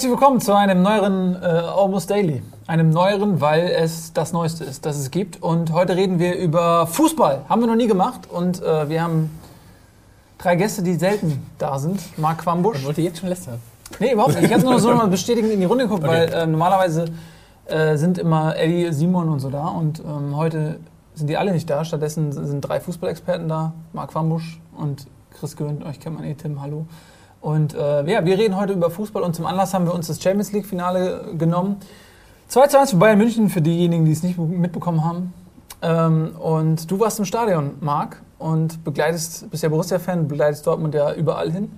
Herzlich willkommen zu einem neueren äh, Almost Daily. Einem neueren, weil es das Neueste ist, das es gibt. Und heute reden wir über Fußball. Haben wir noch nie gemacht. Und äh, wir haben drei Gäste, die selten da sind. Marc Quambusch. Ich wollte jetzt schon lästern. Nee, überhaupt nicht. Ich habe nur so mal bestätigend in die Runde geguckt, okay. weil äh, normalerweise äh, sind immer Eddie, Simon und so da. Und ähm, heute sind die alle nicht da. Stattdessen sind drei Fußballexperten da. Marc Quambusch und Chris Gewöhnt. Euch kennt man eh, Tim, hallo. Und äh, ja, wir reden heute über Fußball und zum Anlass haben wir uns das Champions League-Finale genommen. 2 zu 1 für Bayern München, für diejenigen, die es nicht mitbekommen haben. Ähm, und du warst im Stadion, Marc, und begleitest, bist ja Borussia-Fan, begleitest Dortmund ja überall hin.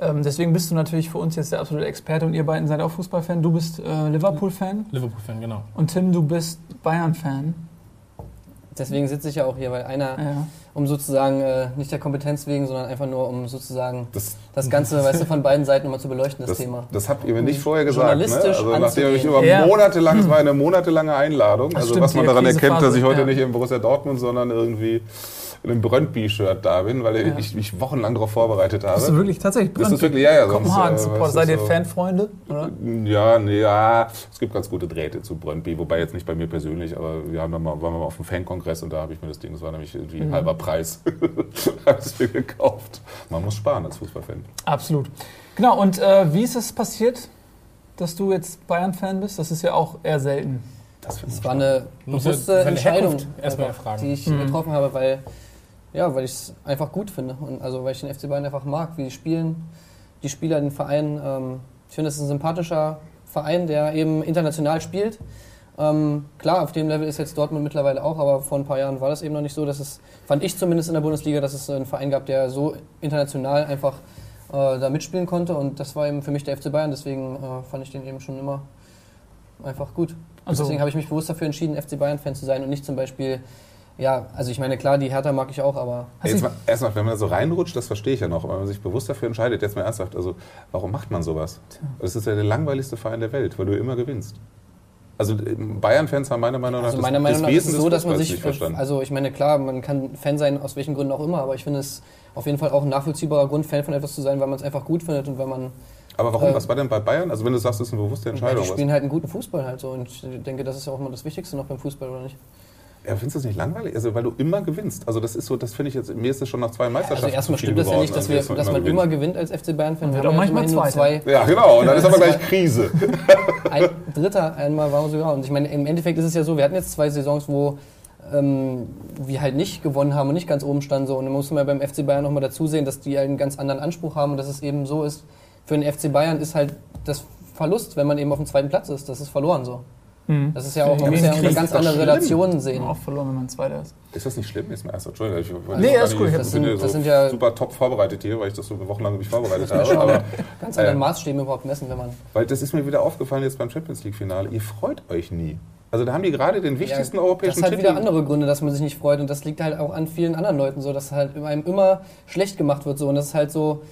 Ähm, deswegen bist du natürlich für uns jetzt der absolute Experte und ihr beiden seid auch Fußballfan. Du bist äh, Liverpool-Fan. Liverpool-Fan, genau. Und Tim, du bist Bayern-Fan. Deswegen sitze ich ja auch hier, weil einer, ja. um sozusagen, äh, nicht der Kompetenz wegen, sondern einfach nur, um sozusagen das, das Ganze, weißt du, von beiden Seiten immer zu beleuchten, das, das Thema. Das habt ihr mir nicht vorher gesagt. Ne? Also nachdem ihr mich über ja. monatelang, es war eine monatelange Einladung, das also stimmt, was man daran erkennt, dass ich heute ja. nicht in Borussia Dortmund, sondern irgendwie in einem Brøndby-Shirt da bin, weil ja. ich mich wochenlang darauf vorbereitet habe. Bist du wirklich tatsächlich Brøndby? Das ist wirklich, ja, ja. Kopenhagen-Support. Äh, Seid ihr so Fanfreunde? Oder? Ja, nee, ja, es gibt ganz gute Drähte zu Brøndby, wobei jetzt nicht bei mir persönlich, aber wir haben dann mal, waren wir mal auf einem Fankongress und da habe ich mir das Ding, das war nämlich irgendwie mhm. halber Preis, habe es mir gekauft. Man muss sparen als Fußballfan. Absolut. Genau, und äh, wie ist es passiert, dass du jetzt Bayern-Fan bist? Das ist ja auch eher selten. Das, das war eine bewusste Entscheidung, erstmal die ich mhm. getroffen habe, weil ja, weil ich es einfach gut finde. Und also weil ich den FC Bayern einfach mag, wie die spielen, die Spieler, den Verein. Ähm, ich finde, es ist ein sympathischer Verein, der eben international spielt. Ähm, klar, auf dem Level ist jetzt Dortmund mittlerweile auch, aber vor ein paar Jahren war das eben noch nicht so, dass es, fand ich zumindest in der Bundesliga, dass es einen Verein gab, der so international einfach äh, da mitspielen konnte. Und das war eben für mich der FC Bayern, deswegen äh, fand ich den eben schon immer einfach gut. Also deswegen habe ich mich bewusst dafür entschieden, FC Bayern-Fan zu sein und nicht zum Beispiel ja, also ich meine, klar, die Hertha mag ich auch, aber. erstmal, wenn man da so reinrutscht, das verstehe ich ja noch, aber wenn man sich bewusst dafür entscheidet, jetzt mal ernsthaft, also warum macht man sowas? Das ist ja der langweiligste Verein der Welt, weil du immer gewinnst. Also Bayern-Fans haben meiner Meinung nach also meiner das, Meinung nach ist es so, dass man sich, also ich meine, klar, man kann Fan sein, aus welchen Gründen auch immer, aber ich finde es auf jeden Fall auch ein nachvollziehbarer Grund, Fan von etwas zu sein, weil man es einfach gut findet und weil man aber warum? Äh, Was war denn bei Bayern? Also wenn du sagst, das ist eine bewusste Entscheidung. Die spielen was? halt einen guten Fußball halt so und ich denke, das ist ja auch immer das Wichtigste noch beim Fußball, oder nicht? Ja, findest du das nicht langweilig? Also, weil du immer gewinnst. Also, das ist so, das finde ich jetzt, mir ist es schon nach zwei Meisterschaften. Also, erstmal stimmt das ja nicht, dass, wir, dass man immer gewinnt als FC Bayern-Fan. Wir haben manchmal zwei. zwei. Ja, genau. Und dann ist aber gleich Krise. Ein Dritter einmal war sogar. Und ich meine, im Endeffekt ist es ja so, wir hatten jetzt zwei Saisons, wo ähm, wir halt nicht gewonnen haben und nicht ganz oben standen. So. Und dann muss man ja beim FC Bayern nochmal dazu sehen, dass die einen ganz anderen Anspruch haben und dass es eben so ist, für den FC Bayern ist halt das Verlust, wenn man eben auf dem zweiten Platz ist. Das ist verloren so. Mhm. Das ist ja auch, man muss ja eine ganz andere Relationen sehen. Auch verloren, wenn man Zweiter ist. Ist das nicht schlimm? Ist mir erst Entschuldigung. Ich, nee, ist gut. Das, sind, das so sind ja super top vorbereitet hier, weil ich das so wochenlang mich vorbereitet habe. Aber, ganz anderen äh, Maßstäben überhaupt messen, wenn man. Weil das ist mir wieder aufgefallen jetzt beim Champions League-Finale. Ihr freut euch nie. Also da haben die gerade den wichtigsten ja, europäischen Titel. Das hat wieder andere Gründe, dass man sich nicht freut. Und das liegt halt auch an vielen anderen Leuten so, dass halt einem immer schlecht gemacht wird. So. Und das ist halt so,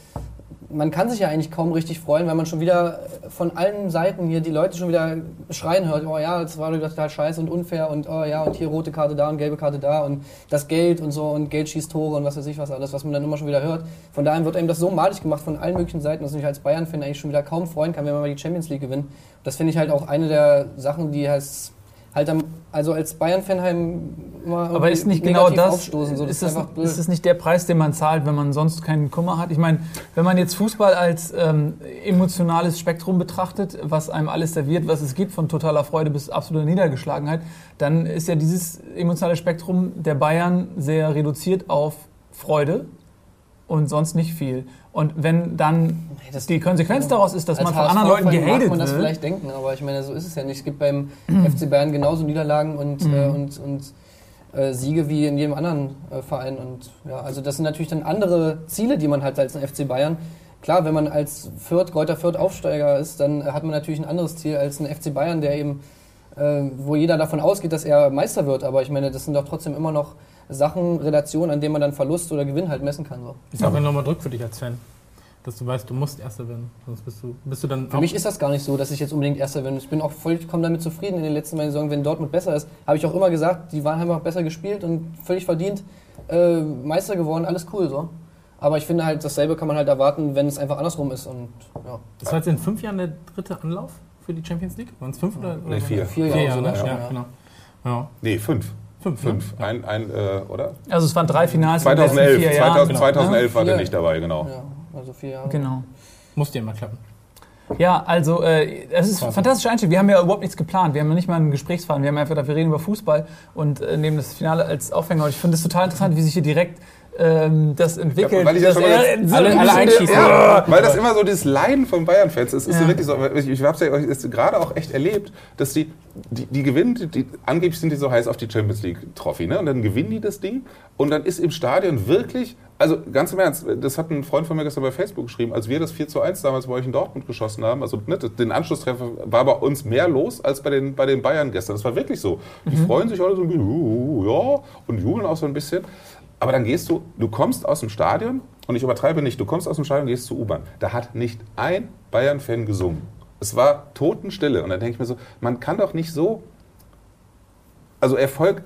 man kann sich ja eigentlich kaum richtig freuen, weil man schon wieder von allen Seiten hier die Leute schon wieder schreien hört, oh ja, das war total scheiße und unfair und oh ja, und hier rote Karte da und gelbe Karte da und das Geld und so und Geld schießt Tore und was weiß ich was alles, was man dann immer schon wieder hört. Von daher wird einem das so malig gemacht von allen möglichen Seiten, dass ich als Bayern-Fan eigentlich schon wieder kaum freuen kann, wenn man mal die Champions League gewinnt. Das finde ich halt auch eine der Sachen, die heißt halt am, also als Bayern-Fanheim immer Aber ist nicht genau das, aufstoßen. So, das ist, das, ist das nicht der Preis, den man zahlt, wenn man sonst keinen Kummer hat? Ich meine, wenn man jetzt Fußball als ähm, emotionales Spektrum betrachtet, was einem alles serviert, was es gibt, von totaler Freude bis absoluter Niedergeschlagenheit, dann ist ja dieses emotionale Spektrum der Bayern sehr reduziert auf Freude und sonst nicht viel. Und wenn dann das, die Konsequenz ja. daraus ist, dass man von anderen Leuten gehatet wird. man das vielleicht denken, aber ich meine, so ist es ja nicht. Es gibt beim FC Bayern genauso Niederlagen und, mhm. äh, und, und äh, Siege wie in jedem anderen äh, Verein. Und ja, also das sind natürlich dann andere Ziele, die man hat als ein FC Bayern. Klar, wenn man als Fürth, Kräuter Fürth Aufsteiger ist, dann hat man natürlich ein anderes Ziel als ein FC Bayern, der eben, äh, wo jeder davon ausgeht, dass er Meister wird. Aber ich meine, das sind doch trotzdem immer noch Sachen, Relationen, an denen man dann Verlust oder Gewinn halt messen kann. So. Ist auch nochmal Druck für dich als Fan, dass du weißt, du musst Erster werden. Sonst bist du, bist du dann. Für mich ist das gar nicht so, dass ich jetzt unbedingt Erster bin. Ich bin auch vollkommen damit zufrieden in den letzten beiden Saison, wenn Dortmund besser ist. Habe ich auch immer gesagt, die waren einfach besser gespielt und völlig verdient äh, Meister geworden, alles cool so. Aber ich finde halt, dasselbe kann man halt erwarten, wenn es einfach andersrum ist. Und, ja. Das war jetzt in fünf Jahren der dritte Anlauf für die Champions League? Waren es fünf oder? Nee, vier. Vier Jahre, vier Jahre ne? ja, ja, genau. Ja. Nee, fünf. Fünf, fünf. Ja. Ein, ein äh, oder? Also es waren drei Finals 2011, in den vier 2000, 2011 war der nicht dabei, genau. Ja, also vier Jahre. Genau. Musste ja mal klappen. Ja, also äh, es ist ein fantastischer Einstieg. Wir haben ja überhaupt nichts geplant. Wir haben noch nicht mal einen Gesprächsfaden. Wir haben einfach gedacht, wir reden über Fußball und äh, nehmen das Finale als Aufhänger. Und ich finde es total interessant, wie sich hier direkt ähm, das entwickelt. Ja, weil ich ja schon so alle, alle einschießen. Ja, weil das immer so dieses Leiden von Bayern-Fans ist. ist ja. so wirklich so, ich, ich habe es ja gerade auch echt erlebt, dass die, die, die gewinnen, die, angeblich sind die so heiß auf die Champions League-Trophy, ne? und dann gewinnen die das Ding und dann ist im Stadion wirklich also ganz im Ernst, das hat ein Freund von mir gestern bei Facebook geschrieben, als wir das 4 zu 1 damals bei euch in Dortmund geschossen haben, also ne, den Anschlusstreffer war bei uns mehr los als bei den, bei den Bayern gestern. Das war wirklich so. Die mhm. freuen sich alle so ein bisschen, uh, ja, und jubeln auch so ein bisschen. Aber dann gehst du, du kommst aus dem Stadion, und ich übertreibe nicht, du kommst aus dem Stadion und gehst zur U-Bahn. Da hat nicht ein Bayern-Fan gesungen. Es war Totenstille. Und dann denke ich mir so, man kann doch nicht so, also Erfolg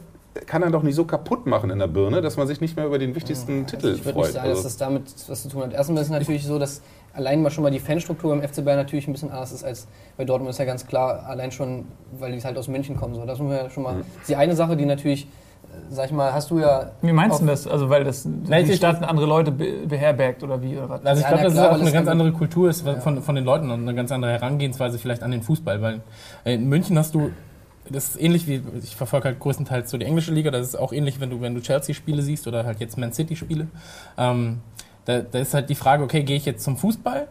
kann er doch nicht so kaputt machen in der Birne, dass man sich nicht mehr über den wichtigsten ja, Titel also ich freut. Ich würde nicht sagen, also dass das damit was zu tun hat. Erstens ist es natürlich so, dass allein mal schon mal die Fanstruktur im FC Bayern natürlich ein bisschen anders ist als bei Dortmund. Ist ja ganz klar, allein schon, weil die halt aus München kommen. So. Das ist ja schon mal mhm. die eine Sache, die natürlich sag ich mal, hast du ja. Wie meinst du das? Also, weil das Nein, die Stadt andere Leute beherbergt oder wie? Oder was? Also, ich glaube, dass es auch eine ganz andere Kultur ist von, von den Leuten und eine ganz andere Herangehensweise vielleicht an den Fußball. Weil in München hast du das ist ähnlich wie, ich verfolge halt größtenteils so die englische Liga, das ist auch ähnlich, wenn du, wenn du Chelsea-Spiele siehst oder halt jetzt Man City-Spiele. Ähm, da, da ist halt die Frage, okay, gehe ich jetzt zum Fußball?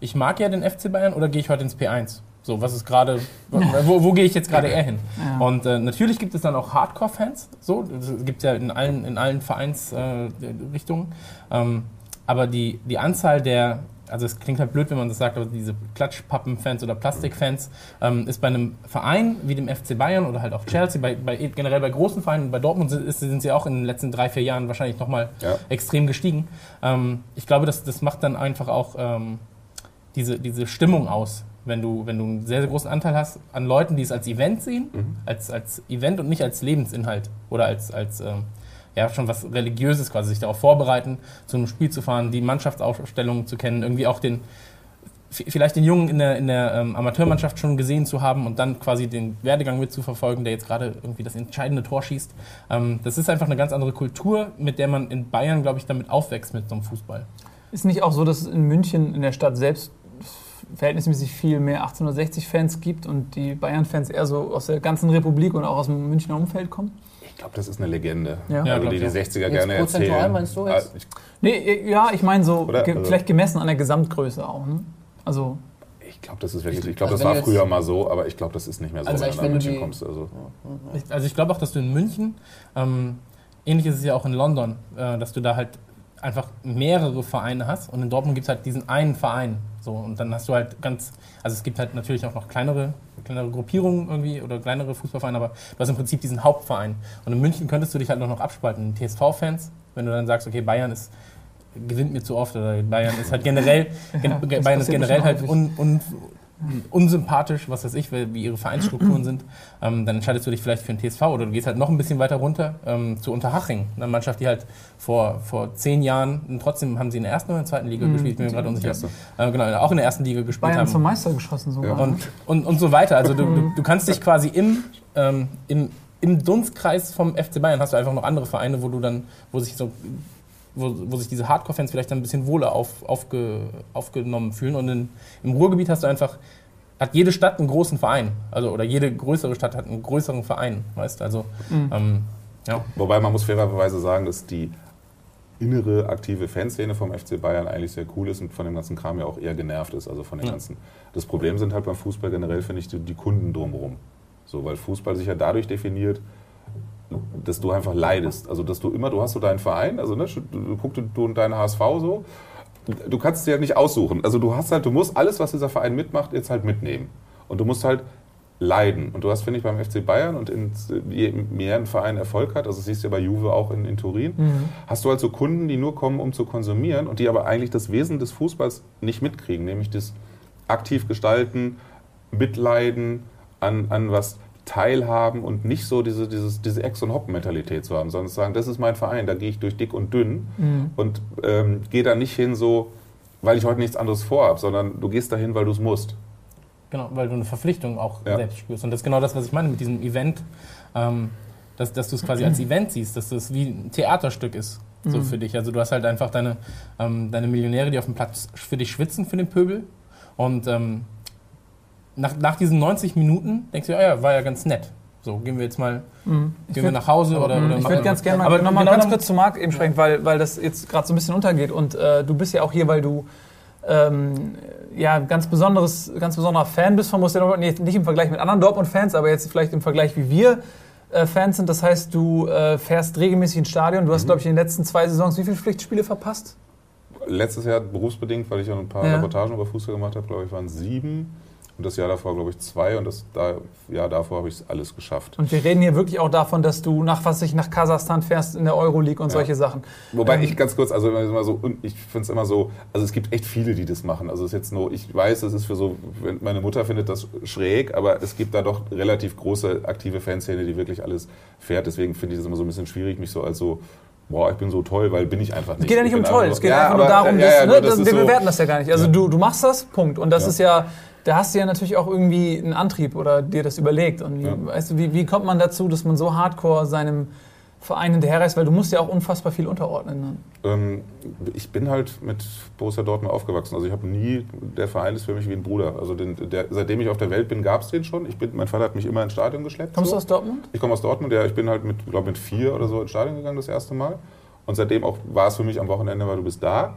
Ich mag ja den FC Bayern oder gehe ich heute ins P1? So, was ist gerade, wo, wo gehe ich jetzt gerade eher hin? Ja. Und äh, natürlich gibt es dann auch Hardcore-Fans, so, das gibt es ja in allen, in allen Vereinsrichtungen. Äh, ähm, aber die, die Anzahl der, also es klingt halt blöd, wenn man das sagt, aber diese Klatschpappen-Fans oder Plastik-Fans ähm, ist bei einem Verein wie dem FC Bayern oder halt auch Chelsea, bei, bei generell bei großen Vereinen, bei Dortmund sind, sind, sie auch in den letzten drei, vier Jahren wahrscheinlich nochmal ja. extrem gestiegen. Ähm, ich glaube, das, das macht dann einfach auch ähm, diese, diese Stimmung aus, wenn du, wenn du einen sehr, sehr großen Anteil hast an Leuten, die es als Event sehen, mhm. als, als Event und nicht als Lebensinhalt oder als, als ähm, ja, schon was Religiöses quasi, sich darauf vorbereiten, zu einem Spiel zu fahren, die Mannschaftsaufstellungen zu kennen, irgendwie auch den, vielleicht den Jungen in der, in der ähm, Amateurmannschaft schon gesehen zu haben und dann quasi den Werdegang mitzuverfolgen, der jetzt gerade irgendwie das entscheidende Tor schießt. Ähm, das ist einfach eine ganz andere Kultur, mit der man in Bayern, glaube ich, damit aufwächst mit so einem Fußball. Ist nicht auch so, dass in München in der Stadt selbst verhältnismäßig viel mehr 1860-Fans gibt und die Bayern-Fans eher so aus der ganzen Republik und auch aus dem Münchner Umfeld kommen? Ich glaube, das ist eine Legende. Ja. Also die die 60er jetzt gerne erzählen. meinst du jetzt? Ah, nee, ja, ich meine so, Oder? ge also vielleicht gemessen an der Gesamtgröße auch. Ne? Also ich glaube, das ist wirklich, ich glaube, also das war früher mal so, aber ich glaube, das ist nicht mehr so, also wenn du nach München kommst. Also, ich, also ich glaube auch, dass du in München, ähm, ähnlich ist es ja auch in London, äh, dass du da halt einfach mehrere Vereine hast und in Dortmund gibt es halt diesen einen Verein. So, und dann hast du halt ganz, also es gibt halt natürlich auch noch kleinere, kleinere Gruppierungen irgendwie oder kleinere Fußballvereine, aber du hast im Prinzip diesen Hauptverein. Und in München könntest du dich halt noch abspalten. TSV-Fans, wenn du dann sagst, okay, Bayern ist gewinnt mir zu oft oder Bayern ist halt generell ja, Bayern ist generell halt un, un, unsympathisch, was weiß ich, wie ihre Vereinsstrukturen sind, ähm, dann entscheidest du dich vielleicht für den TSV oder du gehst halt noch ein bisschen weiter runter ähm, zu Unterhaching, eine Mannschaft, die halt vor, vor zehn Jahren, trotzdem haben sie in der ersten oder in der zweiten Liga mhm, gespielt, bin mir gerade unsicher. Äh, genau, auch in der ersten Liga gespielt Bayern haben. zum Meister geschossen sogar. Ja. Und, und, und so weiter. Also du, du, du kannst dich quasi im, ähm, im, im Dunstkreis vom FC Bayern hast du einfach noch andere Vereine, wo du dann, wo sich so wo, wo sich diese Hardcore-Fans vielleicht dann ein bisschen wohler auf, aufge, aufgenommen fühlen. Und in, im Ruhrgebiet hast du einfach hat jede Stadt einen großen Verein. Also, oder jede größere Stadt hat einen größeren Verein, weißt Also, mhm. ähm, ja. Wobei man muss fairerweise sagen, dass die innere aktive Fanszene vom FC Bayern eigentlich sehr cool ist und von dem ganzen Kram ja auch eher genervt ist. Also von den ja. ganzen. Das Problem sind halt beim Fußball generell, finde ich, die, die Kunden drumherum. So, weil Fußball sich ja dadurch definiert, dass du einfach leidest. Also dass du immer, du hast so deinen Verein, also ne, du guckst du und deinen HSV so du kannst es dir halt nicht aussuchen. Also du hast halt, du musst alles, was dieser Verein mitmacht, jetzt halt mitnehmen. Und du musst halt leiden. Und du hast, finde ich, beim FC Bayern und in mehr ein Verein Erfolg hat, also das siehst du ja bei Juve auch in, in Turin, mhm. hast du halt so Kunden, die nur kommen, um zu konsumieren und die aber eigentlich das Wesen des Fußballs nicht mitkriegen, nämlich das aktiv gestalten, mitleiden an, an was teilhaben und nicht so diese, dieses, diese Ex- und Hop-Mentalität zu haben, sondern zu sagen, das ist mein Verein, da gehe ich durch dick und dünn mhm. und ähm, gehe da nicht hin so, weil ich heute nichts anderes vorhabe, sondern du gehst dahin, weil du es musst. Genau, weil du eine Verpflichtung auch ja. selbst spürst. Und das ist genau das, was ich meine mit diesem Event, ähm, dass, dass du es quasi als Event siehst, dass das wie ein Theaterstück ist so mhm. für dich. Also du hast halt einfach deine, ähm, deine Millionäre, die auf dem Platz für dich schwitzen, für den Pöbel. Und ähm, nach, nach diesen 90 Minuten denkst du, ja, ja, war ja ganz nett. So, gehen wir jetzt mal mhm. gehen wir nach Hause oder, oder Ich würde ganz gerne mal, aber nochmal genau ganz kurz zu Marc eben sprechen, weil, weil das jetzt gerade so ein bisschen untergeht. Und äh, du bist ja auch hier, weil du ähm, ja, ganz, besonderes, ganz besonderer Fan bist von Borussia Dortmund. Nicht im Vergleich mit anderen Dortmund-Fans, aber jetzt vielleicht im Vergleich, wie wir äh, Fans sind. Das heißt, du äh, fährst regelmäßig ins Stadion. Du hast, mhm. glaube ich, in den letzten zwei Saisons wie viele Pflichtspiele verpasst? Letztes Jahr berufsbedingt, weil ich ja ein paar ja. Reportagen über Fußball gemacht habe, glaube ich, waren sieben. Und das Jahr davor, glaube ich, zwei. Und das da, Jahr davor habe ich alles geschafft. Und wir reden hier wirklich auch davon, dass du nach was ich nach Kasachstan fährst in der Euroleague und ja. solche Sachen. Wobei ähm, ich ganz kurz, also immer so, ich finde es immer so, also es gibt echt viele, die das machen. Also es ist jetzt nur, ich weiß, es ist für so, meine Mutter findet das schräg, aber es gibt da doch relativ große aktive Fanszene, die wirklich alles fährt. Deswegen finde ich das immer so ein bisschen schwierig, mich so als so boah, ich bin so toll, weil bin ich einfach nicht. Es geht ja nicht um toll, es geht ja, einfach nur darum, dass, ja, ja, ne, das wir so bewerten das ja gar nicht. Also du, du machst das, Punkt. Und das ist ja da hast du ja natürlich auch irgendwie einen Antrieb oder dir das überlegt. Und ja. weißt du, wie, wie kommt man dazu, dass man so hardcore seinem Verein hinterherreist? Weil du musst ja auch unfassbar viel unterordnen. Ähm, ich bin halt mit Borussia Dortmund aufgewachsen. Also ich habe nie, der Verein ist für mich wie ein Bruder. Also den, der, seitdem ich auf der Welt bin, gab es den schon. Ich bin, mein Vater hat mich immer ins Stadion geschleppt. Kommst so. du aus Dortmund? Ich komme aus Dortmund, ja. Ich bin halt mit, glaube mit vier oder so ins Stadion gegangen das erste Mal. Und seitdem auch war es für mich am Wochenende, weil du bist da.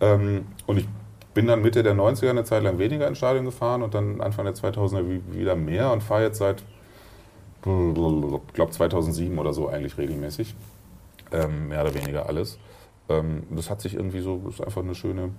Ähm, und ich bin dann Mitte der 90er eine Zeit lang weniger ins Stadion gefahren und dann Anfang der 2000er wieder mehr und fahre jetzt seit, glaube 2007 oder so eigentlich regelmäßig. Ähm, mehr oder weniger alles. Ähm, das hat sich irgendwie so, ist einfach eine schöne,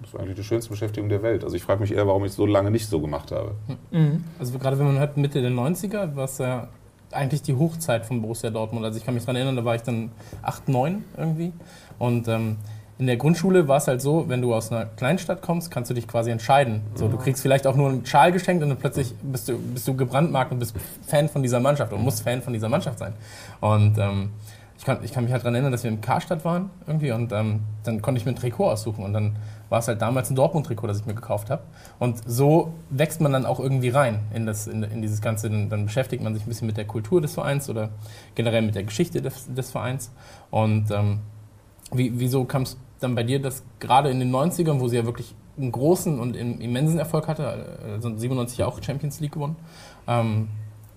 das ist eigentlich die schönste Beschäftigung der Welt. Also ich frage mich eher, warum ich es so lange nicht so gemacht habe. Mhm. Also gerade wenn man hört Mitte der 90er, was ja eigentlich die Hochzeit von Borussia Dortmund. Also ich kann mich daran erinnern, da war ich dann 8, 9 irgendwie. Und ähm, in der Grundschule war es halt so, wenn du aus einer Kleinstadt kommst, kannst du dich quasi entscheiden. So, du kriegst vielleicht auch nur einen Schal geschenkt und dann plötzlich bist du, bist du gebrandmarkt und bist Fan von dieser Mannschaft und musst Fan von dieser Mannschaft sein. Und ähm, ich, kann, ich kann mich halt daran erinnern, dass wir in Karstadt waren irgendwie und ähm, dann konnte ich mir ein Trikot aussuchen und dann war es halt damals ein Dortmund-Trikot, das ich mir gekauft habe. Und so wächst man dann auch irgendwie rein in, das, in, in dieses Ganze. Dann, dann, beschäftigt man sich ein bisschen mit der Kultur des Vereins oder generell mit der Geschichte des, des Vereins. Und ähm, wie, wieso kam es dann bei dir, dass gerade in den 90ern, wo sie ja wirklich einen großen und immensen Erfolg hatte, also 97 ja auch Champions League gewonnen, ähm,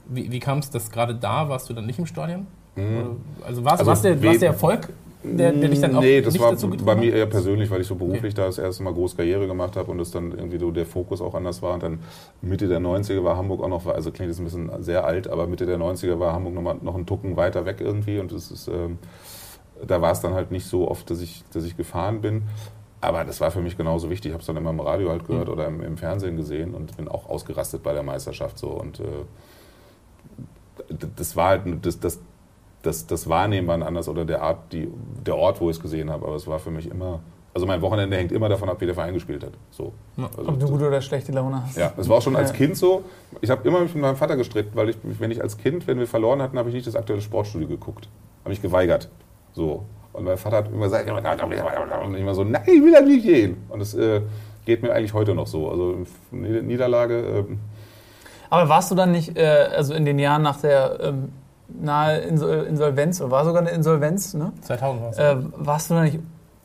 wie, wie kam es, dass gerade da warst du dann nicht im Stadion? Mhm. Also war es also der, der Erfolg, der, der dich dann auch Nee, das war bei mir eher persönlich, weil ich so beruflich okay. da das erste Mal groß Karriere gemacht habe und es dann irgendwie so der Fokus auch anders war. Und dann Mitte der 90er war Hamburg auch noch, also klingt jetzt ein bisschen sehr alt, aber Mitte der 90er war Hamburg noch, mal, noch einen Tucken weiter weg irgendwie und es ist... Ähm, da war es dann halt nicht so oft, dass ich, dass ich gefahren bin. Aber das war für mich genauso wichtig. Ich habe es dann immer im Radio halt gehört mhm. oder im, im, Fernsehen gesehen und bin auch ausgerastet bei der Meisterschaft so. Und äh, das war halt das, das, das, das Wahrnehmen war anders oder der Art, die, der Ort, wo ich es gesehen habe. Aber es war für mich immer. Also mein Wochenende hängt immer davon ab, wie der Verein gespielt hat. So. Also Ob du gute oder schlechte Laune hast. Ja, es war auch schon als Kind so. Ich habe immer mit meinem Vater gestritten, weil ich, wenn ich als Kind, wenn wir verloren hatten, habe ich nicht das aktuelle Sportstudio geguckt. Habe ich geweigert. So. Und mein Vater hat immer gesagt, und ich immer so, nein, ich will da nicht gehen. Und das äh, geht mir eigentlich heute noch so. Also Niederlage. Äh, Aber warst du dann nicht, äh, also in den Jahren nach der ähm, nahe Insolvenz, oder war sogar eine Insolvenz, ne? 2000 war es. Äh, warst du da nicht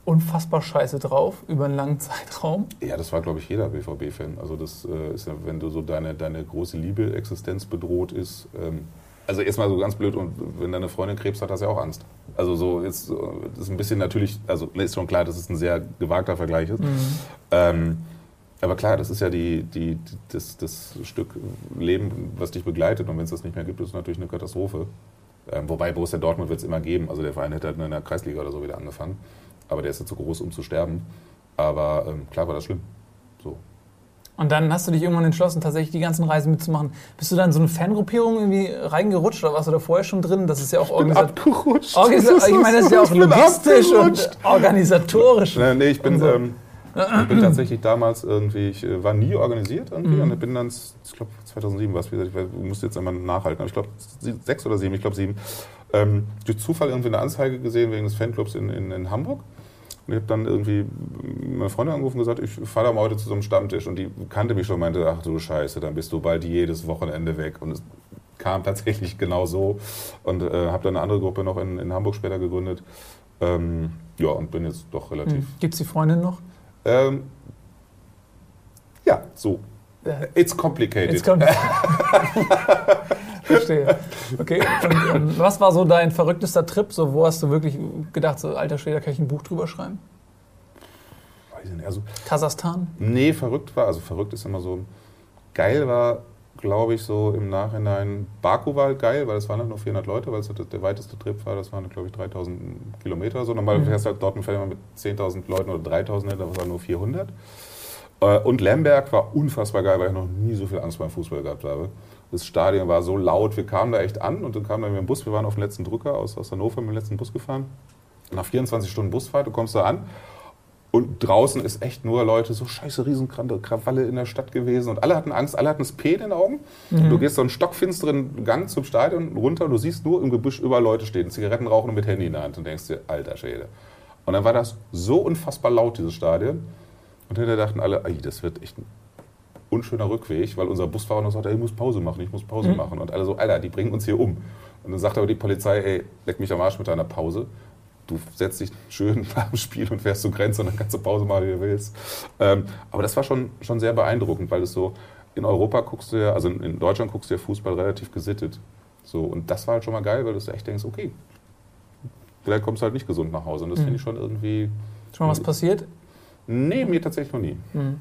unfassbar scheiße drauf über einen langen Zeitraum? Ja, das war, glaube ich, jeder BVB-Fan. Also das äh, ist ja, wenn du so deine, deine große Liebe, Existenz bedroht ist, ähm, also erstmal so ganz blöd und wenn deine Freundin Krebs hat, hast du ja auch Angst. Also so jetzt ist ein bisschen natürlich, also ist schon klar, dass es ein sehr gewagter Vergleich ist. Mhm. Ähm, aber klar, das ist ja die, die, das, das Stück Leben, was dich begleitet. Und wenn es das nicht mehr gibt, ist es natürlich eine Katastrophe. Ähm, wobei Borussia Dortmund wird es immer geben. Also der Verein hätte halt in der Kreisliga oder so wieder angefangen. Aber der ist jetzt zu groß, um zu sterben. Aber ähm, klar war das schlimm. So. Und dann hast du dich irgendwann entschlossen, tatsächlich die ganzen Reisen mitzumachen. Bist du dann in so eine Fangruppierung irgendwie reingerutscht oder warst du da vorher schon drin? Das ist ja auch organisatorisch. Organisa ich meine, das ist ja auch logistisch und organisatorisch. Nee, nee ich bin. So. Ähm, Ich bin tatsächlich damals irgendwie, ich äh, war nie organisiert irgendwie mhm. und bin dann, ich glaube 2007 war es, ich musste jetzt einmal nachhalten, aber ich glaube sechs oder sieben, ich glaube sieben, ähm, durch Zufall irgendwie eine Anzeige gesehen wegen des Fanclubs in, in, in Hamburg. Und ich habe dann irgendwie meine Freundin angerufen und gesagt, ich fahre da mal heute zu so einem Stammtisch. Und die kannte mich schon und meinte, ach du Scheiße, dann bist du bald jedes Wochenende weg. Und es kam tatsächlich genau so. Und äh, habe dann eine andere Gruppe noch in, in Hamburg später gegründet. Ähm, ja, und bin jetzt doch relativ. Hm. Gibt es die Freundin noch? Ähm, ja, so. It's complicated. It's complicated. Verstehe. Okay. Und ähm, was war so dein verrücktester Trip? So, wo hast du wirklich gedacht, so alter Schwede, kann ich ein Buch drüber schreiben? Weiß ich nicht. Also, Kasachstan? Nee, verrückt war, also verrückt ist immer so. Geil war, glaube ich, so im Nachhinein. Baku war halt geil, weil es waren halt nur 400 Leute, weil es halt der weiteste Trip war. Das waren, glaube ich, 3000 Kilometer. So. Normalerweise mhm. fährst du halt dort fährt man mit 10.000 Leuten oder 3000, da war es halt nur 400. Äh, und Lemberg war unfassbar geil, weil ich noch nie so viel Angst beim Fußball gehabt habe. Das Stadion war so laut, wir kamen da echt an und dann kamen wir mit dem Bus, wir waren auf dem letzten Drücker aus, aus Hannover mit dem letzten Bus gefahren. Nach 24 Stunden Busfahrt, du kommst da an und draußen ist echt nur Leute, so scheiße Riesenkrawalle in der Stadt gewesen und alle hatten Angst, alle hatten Sp in den Augen. Mhm. Du gehst so einen stockfinsteren Gang zum Stadion runter und du siehst nur im Gebüsch überall Leute stehen, Zigaretten rauchen und mit Handy in der Hand und denkst dir, alter Schäde. Und dann war das so unfassbar laut, dieses Stadion. Und hinterher dachten alle, das wird echt ein unschöner Rückweg, weil unser Busfahrer noch sagte, ich muss Pause machen, ich muss Pause mhm. machen. Und alle so, Alter, die bringen uns hier um. Und dann sagt aber die Polizei, ey, leck mich am Arsch mit deiner Pause. Du setzt dich schön nach dem Spiel und fährst zur Grenze und dann kannst du Pause machen, wie du willst. Ähm, aber das war schon, schon sehr beeindruckend, weil es so, in Europa guckst du ja, also in Deutschland guckst du ja Fußball relativ gesittet. So, und das war halt schon mal geil, weil du echt denkst, okay, vielleicht kommst du halt nicht gesund nach Hause. Und das mhm. finde ich schon irgendwie. Schon mal was passiert? Nee, mir tatsächlich noch nie. Mhm.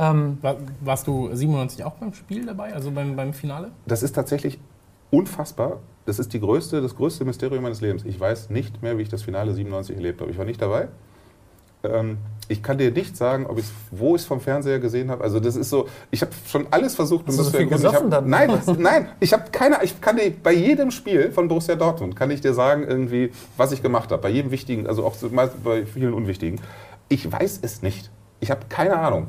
Ähm, War, warst du 97 auch beim Spiel dabei, also beim, beim Finale? Das ist tatsächlich unfassbar. Das ist die größte, das größte Mysterium meines Lebens. Ich weiß nicht mehr, wie ich das Finale 97 erlebt habe. Ich war nicht dabei. Ähm, ich kann dir nicht sagen, ob ich's, wo ich es vom Fernseher gesehen habe. Also das ist so, ich habe schon alles versucht, um das so zu ergründen. Hab, nein, nein, ich habe keine, ich kann dir bei jedem Spiel von Borussia Dortmund kann ich dir sagen irgendwie, was ich gemacht habe. Bei jedem wichtigen, also auch bei vielen unwichtigen. Ich weiß es nicht. Ich habe keine Ahnung.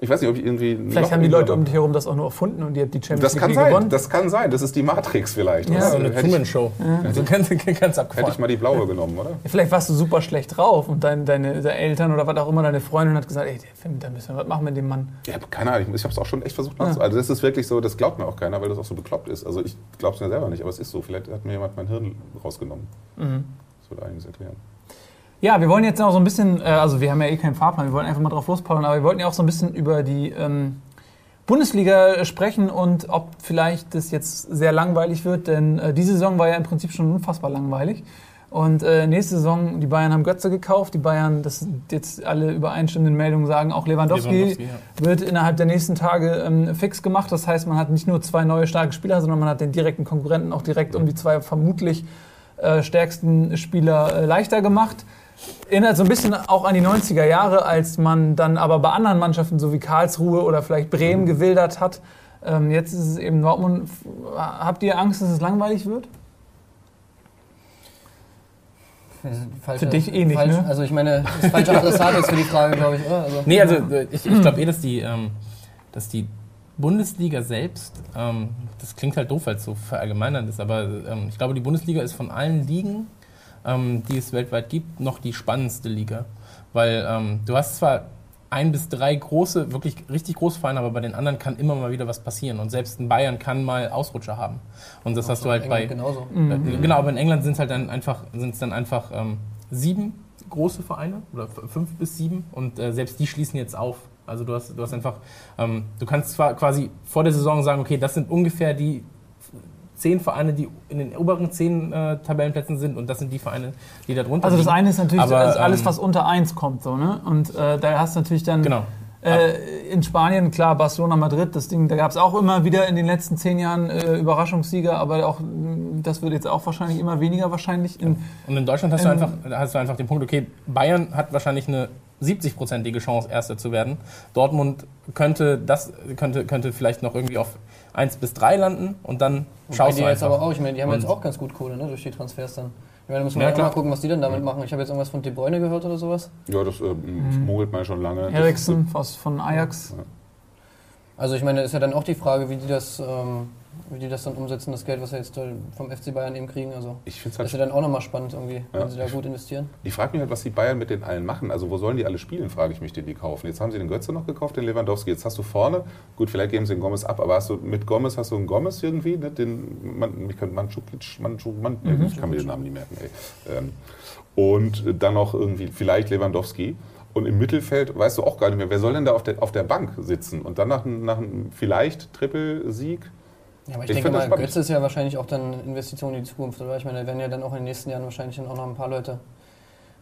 Ich weiß nicht, ob ich irgendwie. Vielleicht haben die Leute um dich herum das auch nur erfunden und die hat die Champions das kann sein, gewonnen. Das kann sein. Das ist die Matrix vielleicht. Ja, so eine Truman-Show. Ja. Also ganz, ganz abgefahren. Hätte ich mal die blaue genommen, oder? Ja, vielleicht warst du super schlecht drauf und dein, deine, deine, Eltern oder was auch immer, deine Freundin hat gesagt, ey, da müssen wir was machen mit dem Mann. Ja, keine Ahnung. Ich habe es auch schon echt versucht nachzuholen. Also das ist wirklich so, das glaubt mir auch keiner, weil das auch so bekloppt ist. Also ich glaube es mir selber nicht, aber es ist so. Vielleicht hat mir jemand mein Hirn rausgenommen. Mhm. Das würde einiges erklären. Ja, wir wollen jetzt noch so ein bisschen, äh, also wir haben ja eh keinen Fahrplan, wir wollen einfach mal drauf lospauen, aber wir wollten ja auch so ein bisschen über die ähm, Bundesliga sprechen und ob vielleicht das jetzt sehr langweilig wird, denn äh, diese Saison war ja im Prinzip schon unfassbar langweilig. Und äh, nächste Saison, die Bayern haben Götze gekauft. Die Bayern, das sind jetzt alle übereinstimmenden Meldungen, sagen auch Lewandowski, Lewandowski ja. wird innerhalb der nächsten Tage ähm, fix gemacht. Das heißt, man hat nicht nur zwei neue starke Spieler, sondern man hat den direkten Konkurrenten auch direkt um die zwei vermutlich äh, stärksten Spieler äh, leichter gemacht. Erinnert so ein bisschen auch an die 90er Jahre, als man dann aber bei anderen Mannschaften so wie Karlsruhe oder vielleicht Bremen mhm. gewildert hat. Ähm, jetzt ist es eben Dortmund. Habt ihr Angst, dass es langweilig wird? Falsche, für dich eh nicht, falsch, ne? Also ich meine, das falsche Adressat ist für die Frage, glaube ich. Oder? Also, nee, also ich, ich glaube eh, dass die, ähm, dass die Bundesliga selbst, ähm, das klingt halt doof, weil es so verallgemeinert ist, aber ähm, ich glaube, die Bundesliga ist von allen Ligen ähm, die es weltweit gibt, noch die spannendste Liga. Weil ähm, du hast zwar ein bis drei große, wirklich richtig große Vereine, aber bei den anderen kann immer mal wieder was passieren. Und selbst in Bayern kann mal Ausrutscher haben. Und das Auch hast du halt bei. Genauso. Äh, mhm. Genau, aber in England sind es halt dann einfach, sind's dann einfach ähm, sieben große Vereine oder fünf bis sieben und äh, selbst die schließen jetzt auf. Also du hast, du hast einfach, ähm, du kannst zwar quasi vor der Saison sagen, okay, das sind ungefähr die zehn Vereine, die in den oberen zehn äh, Tabellenplätzen sind und das sind die Vereine, die da drunter sind. Also das eine ist natürlich Aber, also alles, was unter eins kommt, so, ne? Und äh, da hast du natürlich dann genau. Äh, in Spanien, klar, Barcelona, Madrid, das Ding, da gab es auch immer wieder in den letzten zehn Jahren äh, Überraschungssieger, aber auch das wird jetzt auch wahrscheinlich immer weniger wahrscheinlich. In, und in Deutschland hast, du einfach, hast du einfach den Punkt, okay, Bayern hat wahrscheinlich eine 70-prozentige Chance, Erster zu werden. Dortmund könnte das könnte, könnte vielleicht noch irgendwie auf 1 bis 3 landen und dann schaust du die jetzt aber auch, ich meine, die haben und jetzt auch ganz gut Kohle, ne, durch die Transfers dann. Ich meine, da muss man ja, mal gucken, was die denn damit machen. Ich habe jetzt irgendwas von De Bruyne gehört oder sowas. Ja, das äh, mhm. mogelt man schon lange. Eriksen von Ajax. Ja. Also ich meine, ist ja dann auch die Frage, wie die das ähm, wie die das dann umsetzen, das Geld, was sie jetzt vom FC Bayern eben kriegen. Also ich halt das ist ja dann auch nochmal spannend irgendwie, ja. wenn sie da gut investieren. Ich frage mich halt, was die Bayern mit den allen machen. Also wo sollen die alle spielen, frage ich mich, den die kaufen. Jetzt haben sie den Götze noch gekauft, den Lewandowski. Jetzt hast du vorne, gut, vielleicht geben sie den Gomez ab, aber hast du mit Gomez hast du einen Gomez irgendwie, ne, den man, ich kann Mandzukic, Mandzukic, man, mhm. ich kann mir den Namen nicht merken. Ey. Ähm, und dann noch irgendwie vielleicht Lewandowski. Und im Mittelfeld weißt du auch gar nicht mehr, wer soll denn da auf der, auf der Bank sitzen? Und dann nach, nach einem vielleicht Trippelsieg ja, aber ich, ich denke mal, Götze ist ja wahrscheinlich auch dann Investition in die Zukunft, oder? Ich meine, da werden ja dann auch in den nächsten Jahren wahrscheinlich dann auch noch ein paar Leute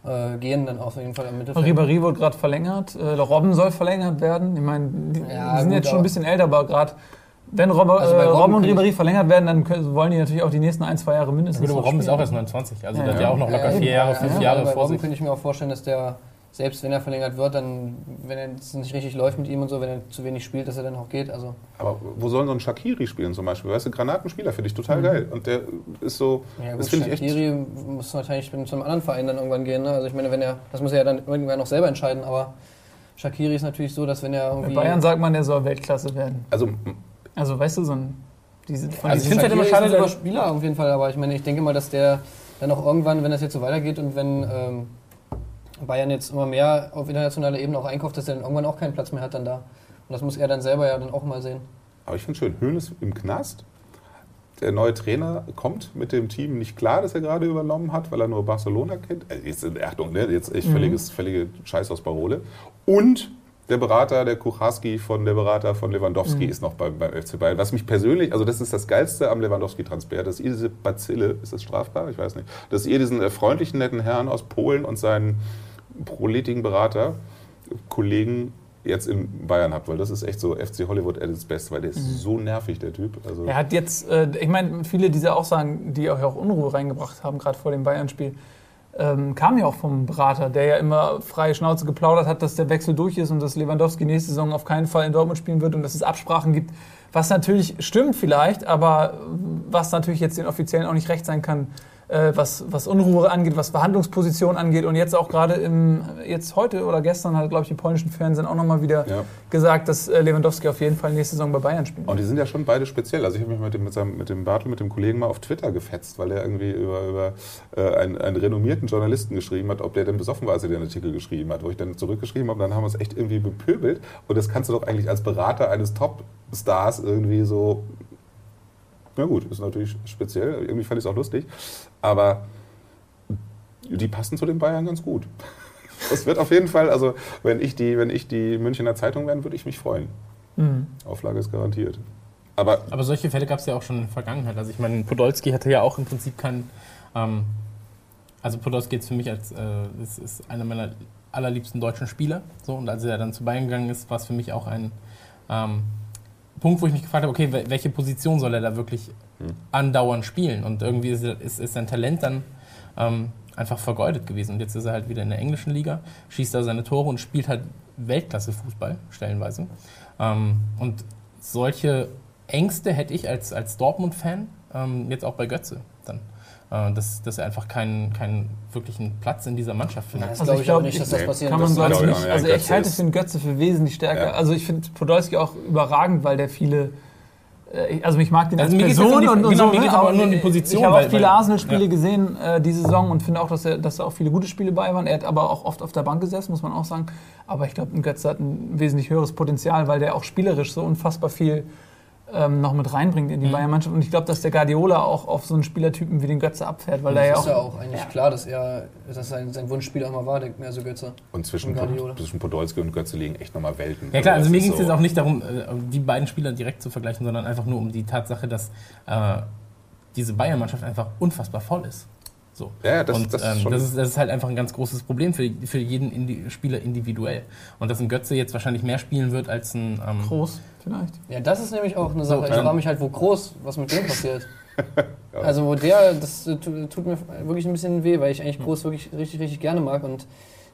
äh, gehen, dann auf jeden Fall im Mittelfeld. Ribéry wird gerade verlängert, äh, Robben soll verlängert werden. Ich meine, die, ja, die sind gut, jetzt schon ein bisschen älter, aber gerade wenn Robbe, also äh, Robben, und Ribéry verlängert werden, dann können, wollen die natürlich auch die nächsten ein, zwei Jahre mindestens. Ja, gut, aber Robben ist auch erst 29, also ja, der hat ja auch noch locker vier Jahre, fünf Jahre vor sich. Robben könnte ich mir auch vorstellen, dass der selbst wenn er verlängert wird, dann, wenn es nicht richtig läuft mit ihm und so, wenn er zu wenig spielt, dass er dann auch geht. Also. Aber wo soll so ein Shakiri spielen zum Beispiel? Weißt du, Granatenspieler finde ich total mhm. geil. Und der ist so, ja, gut, das finde ich echt... muss wahrscheinlich zu einem anderen Verein dann irgendwann gehen. Ne? Also ich meine, wenn er, das muss er ja dann irgendwann noch selber entscheiden, aber Shakiri ist natürlich so, dass wenn er irgendwie... Bei Bayern sagt man, der soll Weltklasse werden. Also, also weißt du, so ein... Diese, von also ich finde es halt immer schade, der Spieler auf jeden Fall, aber ich meine, ich denke mal, dass der dann auch irgendwann, wenn das jetzt so weitergeht und wenn... Ähm, Bayern jetzt immer mehr auf internationaler Ebene auch einkauft, dass er dann irgendwann auch keinen Platz mehr hat dann da. Und das muss er dann selber ja dann auch mal sehen. Aber ich finde schön, Höhn ist im Knast. Der neue Trainer kommt mit dem Team nicht klar, das er gerade übernommen hat, weil er nur Barcelona kennt. Äh, jetzt, Achtung, ne? jetzt echt völliges, mhm. völlige Scheiß aus Parole. Und der Berater, der Kucharski von der Berater von Lewandowski mhm. ist noch beim, beim FC Bayern. Was mich persönlich, also das ist das Geilste am Lewandowski-Transfer, dass ihr diese Bazille, ist das strafbar? Ich weiß nicht. Dass ihr diesen äh, freundlichen, netten Herrn aus Polen und seinen proletigen Berater, Kollegen jetzt in Bayern habt, weil das ist echt so FC Hollywood at its best, weil der ist mhm. so nervig, der Typ. Also er hat jetzt, äh, ich meine, viele dieser Aussagen, die auch Unruhe reingebracht haben, gerade vor dem Bayern-Spiel, ähm, kam ja auch vom Berater, der ja immer freie Schnauze geplaudert hat, dass der Wechsel durch ist und dass Lewandowski nächste Saison auf keinen Fall in Dortmund spielen wird und dass es Absprachen gibt, was natürlich stimmt vielleicht, aber was natürlich jetzt den Offiziellen auch nicht recht sein kann, was, was Unruhe angeht, was Verhandlungsposition angeht. Und jetzt auch gerade im, jetzt heute oder gestern hat, glaube ich, im polnischen Fernsehen auch nochmal wieder ja. gesagt, dass äh, Lewandowski auf jeden Fall nächste Saison bei Bayern spielt. Und die sind ja schon beide speziell. Also ich habe mich mit dem, mit, seinem, mit dem Bartel, mit dem Kollegen mal auf Twitter gefetzt, weil er irgendwie über, über äh, einen, einen renommierten Journalisten geschrieben hat, ob der denn besoffen war, als er den Artikel geschrieben hat. Wo ich dann zurückgeschrieben habe, dann haben wir es echt irgendwie bepöbelt. Und das kannst du doch eigentlich als Berater eines Top-Stars irgendwie so na gut, ist natürlich speziell. Irgendwie fand ich es auch lustig. Aber die passen zu den Bayern ganz gut. Das wird auf jeden Fall, also wenn ich die, wenn ich die Münchner Zeitung wäre, würde ich mich freuen. Mhm. Auflage ist garantiert. Aber, Aber solche Fälle gab es ja auch schon in der Vergangenheit. Also ich meine, Podolski hatte ja auch im Prinzip keinen. Ähm, also Podolski jetzt für mich als äh, ist, ist einer meiner allerliebsten deutschen Spieler. So, und als er dann zu Bayern gegangen ist, war es für mich auch ein ähm, Punkt, wo ich mich gefragt habe, okay, welche Position soll er da wirklich hm. andauernd spielen? Und irgendwie ist, ist, ist sein Talent dann ähm, einfach vergeudet gewesen. Und jetzt ist er halt wieder in der englischen Liga, schießt da seine Tore und spielt halt Weltklasse-Fußball, stellenweise. Ähm, und solche Ängste hätte ich als, als Dortmund-Fan ähm, jetzt auch bei Götze dann. Äh, dass, dass er einfach keinen, keinen wirklichen Platz in dieser Mannschaft findet. Ja, also ich glaube nicht, dass das passieren kann man das nicht. nicht. Also ich halte den Götze für wesentlich stärker. Ja. Also ich finde Podolski auch überragend, weil der viele also ich mag den also als Person die, und, und genau, so, mir geht ne? aber nur um die Position. Ich habe auch viele Arsenal-Spiele ja. gesehen äh, diese Saison und finde auch, dass, er, dass da auch viele gute Spiele bei waren. Er hat aber auch oft auf der Bank gesessen, muss man auch sagen. Aber ich glaube, ein Götze hat ein wesentlich höheres Potenzial, weil der auch spielerisch so unfassbar viel ähm, noch mit reinbringt in die mhm. Bayern-Mannschaft. Und ich glaube, dass der Guardiola auch auf so einen Spielertypen wie den Götze abfährt. Weil das ja ist auch, ja auch eigentlich ja. klar, dass er dass sein, sein Wunschspieler immer war, denkt mir so Götze. Und zwischen, und zwischen Podolski und Götze liegen echt nochmal Welten. Ja klar, also, also mir ging es so jetzt auch nicht darum, äh, die beiden Spieler direkt zu vergleichen, sondern einfach nur um die Tatsache, dass äh, diese Bayern-Mannschaft einfach unfassbar voll ist. So. Ja, das, und das, ähm, ist das, ist, das, ist, halt einfach ein ganz großes Problem für, für jeden Indi Spieler individuell. Und dass ein Götze jetzt wahrscheinlich mehr spielen wird als ein. Ähm, Groß, vielleicht. Ja, das ist nämlich auch eine Sache. So, ich frage mich halt, wo Groß, was mit dem passiert. ja. Also, wo der, das tut mir wirklich ein bisschen weh, weil ich eigentlich Groß wirklich richtig, richtig gerne mag. Und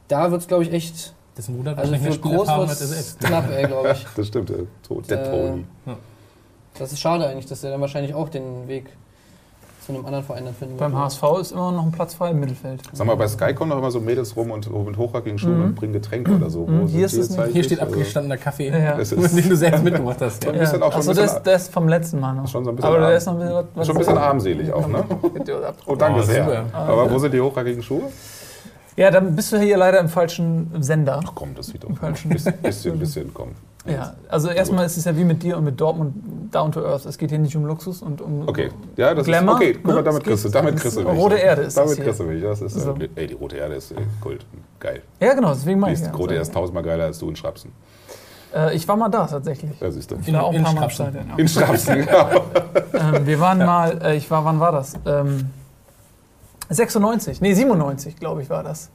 da wird es, glaube ich, echt. Das Bruder also für Groß wird es knapp, ey, glaube ich. Das stimmt, der, der Toni. Ja. das ist schade eigentlich, dass er dann wahrscheinlich auch den Weg zu einem anderen Verein dann finden Beim HSV ist immer noch ein Platz frei im Mittelfeld. Sag mal, bei Sky kommen noch immer so Mädels rum und mit hochhackigen Schuhen mhm. und bringen Getränke oder so. Mhm. Hier, ist es nicht. Hier steht also abgestandener Kaffee, ja. den du selbst mitgebracht hast. Ja. Ja. Achso, das, das ist vom letzten Mal noch. Schon so ein bisschen, Aber der ist noch ein bisschen, was schon ein bisschen armselig auch, ne? oh, danke oh, sehr. Aber wo sind die hochhackigen Schuhe? Ja, dann bist du hier leider im falschen Sender. Ach komm, das sieht doch ein bisschen, bisschen, bisschen, komm. Ja, also erstmal ist es ja wie mit dir und mit Dortmund down to earth. Es geht hier nicht um Luxus und um okay. ja, das Glamour. Ist, okay, guck mal, ne? damit kriegst du, damit kriegst du mich. Rote Erde ist Damit kriegst du mich. Das ist, so. ey, die rote Erde ist äh, Kult. Geil. Ja, genau, deswegen meine ich. Die rote Erde ist tausendmal geiler als du in Schrapsen. Äh, ich war mal da tatsächlich. Ja, siehst du. Ich war auch ein paar Mal im In Schrapsen, genau. ähm, wir waren ja. mal, äh, ich war, wann war das? Ähm, 96, nee, 97, glaube ich, war das.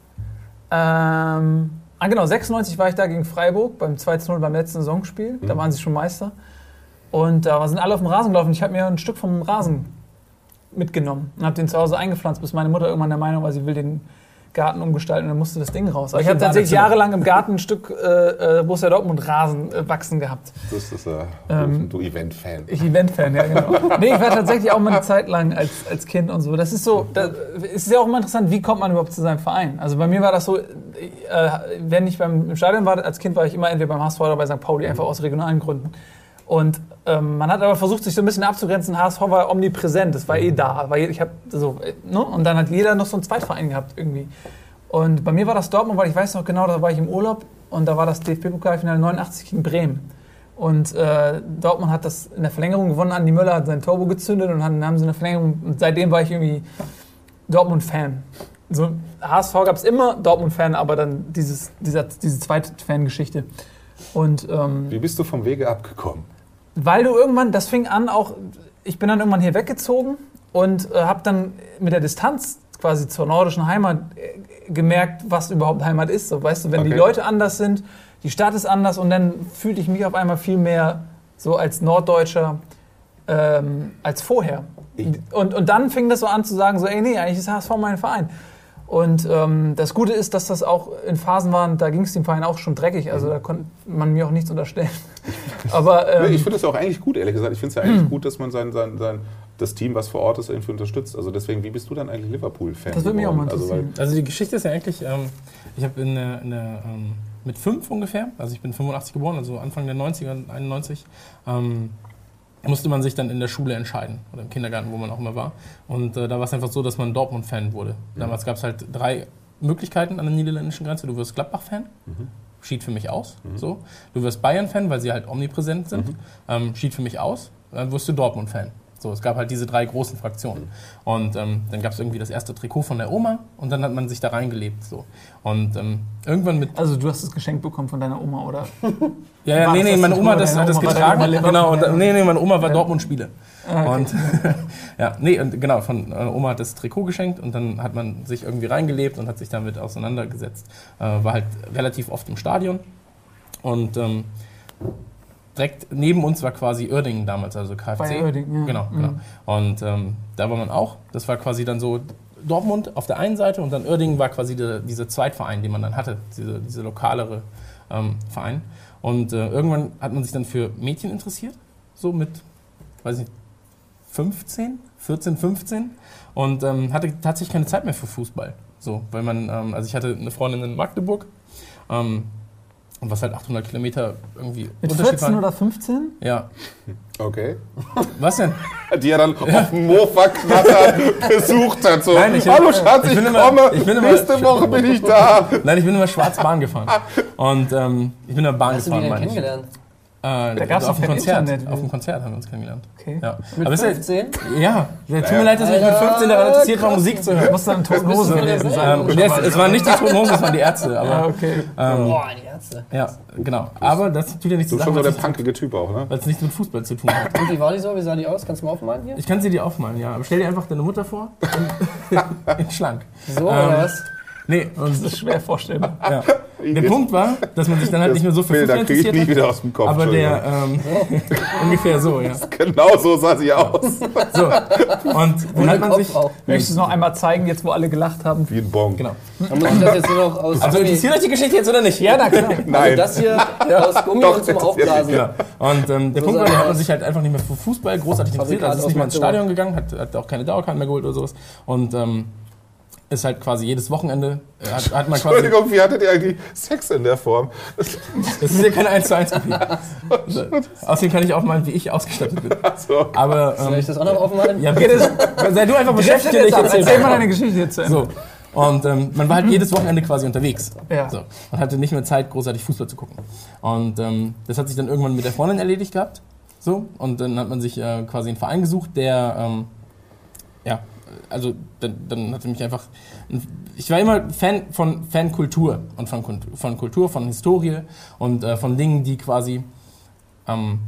Ähm, Ah, genau, 96 war ich da gegen Freiburg beim 2-0 beim letzten Saisonspiel. Da mhm. waren sie schon Meister. Und da sind alle auf dem Rasen gelaufen. Ich habe mir ein Stück vom Rasen mitgenommen und habe den zu Hause eingepflanzt, bis meine Mutter irgendwann der Meinung war, sie will den Garten umgestalten und dann musste das Ding raus. Aber ich habe tatsächlich jahrelang im Garten ein Stück äh, äh, Borussia Dortmund Rasen äh, wachsen gehabt. Das ist äh, ähm, du Event-Fan. Ich Event-Fan, ja genau. nee, ich war tatsächlich auch mal eine Zeit lang als, als Kind und so. Das ist so, da ist ja auch immer interessant, wie kommt man überhaupt zu seinem Verein? Also bei mir war das so, äh, wenn ich beim, im Stadion war, als Kind war ich immer entweder beim HSV oder bei St. Pauli, einfach aus regionalen Gründen. Und ähm, man hat aber versucht, sich so ein bisschen abzugrenzen. HSV war omnipräsent, das war eh da. War, ich hab so, ne? Und dann hat jeder noch so einen Zweitverein gehabt irgendwie. Und bei mir war das Dortmund, weil ich weiß noch genau, da war ich im Urlaub und da war das DFB-Pokalfinale 89 gegen Bremen. Und äh, Dortmund hat das in der Verlängerung gewonnen. Andi Möller hat sein Turbo gezündet und dann haben sie eine Verlängerung. Und seitdem war ich irgendwie Dortmund-Fan. So, HSV gab es immer Dortmund-Fan, aber dann dieses, dieser, diese zweite Fangeschichte. Und, ähm, Wie bist du vom Wege abgekommen? Weil du irgendwann, das fing an auch, ich bin dann irgendwann hier weggezogen und äh, habe dann mit der Distanz quasi zur nordischen Heimat äh, gemerkt, was überhaupt Heimat ist. So, weißt du, wenn okay. die Leute anders sind, die Stadt ist anders und dann fühlte ich mich auf einmal viel mehr so als Norddeutscher ähm, als vorher. Und, und dann fing das so an zu sagen, so, ey, nee, eigentlich ist HSV mein Verein. Und ähm, das Gute ist, dass das auch in Phasen waren, da ging es dem Verein auch schon dreckig. Also mhm. da konnte man mir auch nichts unterstellen. Aber, ähm, ich finde es auch eigentlich gut, ehrlich gesagt. Ich finde es ja eigentlich gut, dass man sein, sein, sein, das Team, was vor Ort ist, irgendwie unterstützt. Also deswegen, wie bist du dann eigentlich Liverpool-Fan? Das würde mich auch mal also, interessieren. Also, also, die Geschichte ist ja eigentlich, ähm, ich habe in der, in der ähm, mit fünf ungefähr, also ich bin 85 geboren, also Anfang der 90er, 91, ähm, musste man sich dann in der Schule entscheiden oder im Kindergarten, wo man auch immer war. Und äh, da war es einfach so, dass man Dortmund-Fan wurde. Damals gab es halt drei Möglichkeiten an der niederländischen Grenze. Du wirst Gladbach-Fan, mhm. schied für mich aus. Mhm. So. Du wirst Bayern-Fan, weil sie halt omnipräsent sind, mhm. ähm, schied für mich aus. Dann wirst du Dortmund-Fan. So, es gab halt diese drei großen Fraktionen. Und ähm, dann gab es irgendwie das erste Trikot von der Oma und dann hat man sich da reingelebt. So. Und ähm, irgendwann mit. Also du hast es geschenkt bekommen von deiner Oma, oder? ja, ja, nee, nee, meine Oma das, hat das getragen. Genau, und, nee, nee, meine Oma war ja. Dortmund-Spiele. Ah, okay. Und ja, nee, und genau, von äh, Oma hat das Trikot geschenkt und dann hat man sich irgendwie reingelebt und hat sich damit auseinandergesetzt. Äh, war halt relativ oft im Stadion. Und ähm, direkt neben uns war quasi Uerdingen damals, also KFC. Bei Uerdingen, ja. Genau, genau. Mhm. Und ähm, da war man auch. Das war quasi dann so Dortmund auf der einen Seite und dann Uerdingen war quasi die, dieser Zweitverein, den man dann hatte, diese, diese lokalere ähm, Verein. Und äh, irgendwann hat man sich dann für Mädchen interessiert, so mit, weiß nicht, 15, 14, 15 und ähm, hatte tatsächlich keine Zeit mehr für Fußball. So, weil man, ähm, also ich hatte eine Freundin in Magdeburg, ähm, und was halt 800 Kilometer irgendwie Mit 14 oder 15? Ja. Okay. Was denn? Die er dann ja. auf dem Mofa-Knatter besucht hat. So, Nein, ich Hallo Schatz, ich, ich immer, komme. Ich bin nächste immer, Woche bin ich da. Nein, ich bin immer schwarz Bahn gefahren. Und ähm, ich bin immer Bahn Hast gefahren, du die kennengelernt? Äh, da gab es auf, dem Konzert. Internet, auf dem Konzert haben wir uns kennengelernt. Okay. Ja. Mit Aber 15? ja. ja. Tut mir leid, dass ich mit 15 daran interessiert war, Musik zu hören. Du musst dann Toten Hosen gewesen sein. Ähm, es, es waren nicht die Toten Hosen, es waren die Ärzte. Aber, ja, okay. Ähm, Boah, die Ärzte. Ja, genau. Aber das tut ja nichts zu sagen. Du bist schon so der punkige Typ auch, ne? Weil es nichts mit Fußball zu tun hat. Und wie war die so? Wie sah die aus? Kannst du mal aufmalen hier? Ich kann sie dir aufmalen, ja. Aber stell dir einfach deine Mutter vor. in schlank. So, oder ähm, was? Nee. Das ist schwer vorstellbar. Ja. der Punkt war, dass man sich dann halt nicht mehr so für Fußball interessiert ich nie wieder aus dem Kopf. Aber der, ähm, ungefähr so, ja. Genau so sah sie aus. So, und dann hat man sich... Möchtest du es noch einmal zeigen, jetzt wo alle gelacht haben? Wie ein Bon. Genau. Dann muss ich das jetzt nur noch aus... Also interessiert euch die Geschichte jetzt oder nicht? Ja, na klar. Nein. Also das hier ja, aus Gummi Doch, und zum Aufblasen. Ja. Und ähm, der so Punkt war, der hat man sich halt einfach nicht mehr für Fußball großartig interessiert. Also ist nicht mal ins Stadion gegangen, hat, hat auch keine Dauerkarten mehr geholt oder sowas. Und ähm, ist halt quasi jedes Wochenende äh, hat, hat man quasi. Entschuldigung, wie hattet ihr eigentlich Sex in der Form? Das ist ja keine 1 zu 1 Kopie. Außerdem kann ich auch mal, wie ich ausgestattet bin. So. Aber, ähm, Soll ich das auch noch aufmalen? Ja, bitte. Sei du einfach beschäftigt. Ich erzähl, mal deine Geschichte jetzt zu Ende. So. Und ähm, man war halt jedes Wochenende quasi unterwegs. Ja. So. Man hatte nicht mehr Zeit, großartig Fußball zu gucken. Und ähm, das hat sich dann irgendwann mit der Freundin erledigt gehabt. So. Und dann hat man sich äh, quasi einen Verein gesucht, der ähm, also dann, dann hatte mich einfach. Ich war immer Fan von Fankultur und von, von Kultur, von Historie und äh, von Dingen, die quasi. Ähm,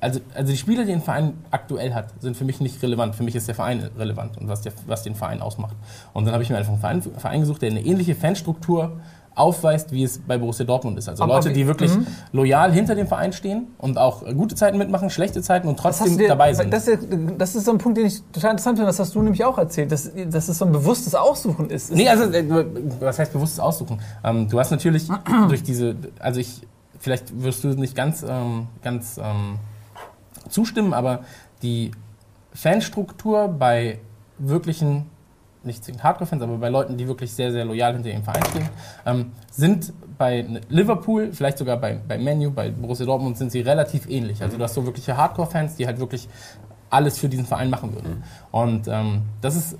also, also die Spieler, die ein Verein aktuell hat, sind für mich nicht relevant. Für mich ist der Verein relevant und was, der, was den Verein ausmacht. Und dann habe ich mir einfach einen Verein, Verein gesucht, der eine ähnliche Fanstruktur aufweist, wie es bei Borussia Dortmund ist. Also Leute, die wirklich mhm. loyal hinter dem Verein stehen und auch gute Zeiten mitmachen, schlechte Zeiten und trotzdem dir, dabei sind. Das ist, das ist so ein Punkt, den ich total interessant finde. Das hast du nämlich auch erzählt, dass, dass es so ein bewusstes Aussuchen ist. Nee, also äh, was heißt bewusstes Aussuchen? Ähm, du hast natürlich durch diese, also ich, vielleicht wirst du nicht ganz, ähm, ganz ähm, zustimmen, aber die Fanstruktur bei wirklichen nicht zwingend Hardcore-Fans, aber bei Leuten, die wirklich sehr, sehr loyal hinter ihrem Verein stehen, ähm, sind bei Liverpool, vielleicht sogar bei, bei Menu, bei Borussia Dortmund, sind sie relativ ähnlich. Also du hast so wirkliche Hardcore-Fans, die halt wirklich alles für diesen Verein machen würden. Und ähm, das ist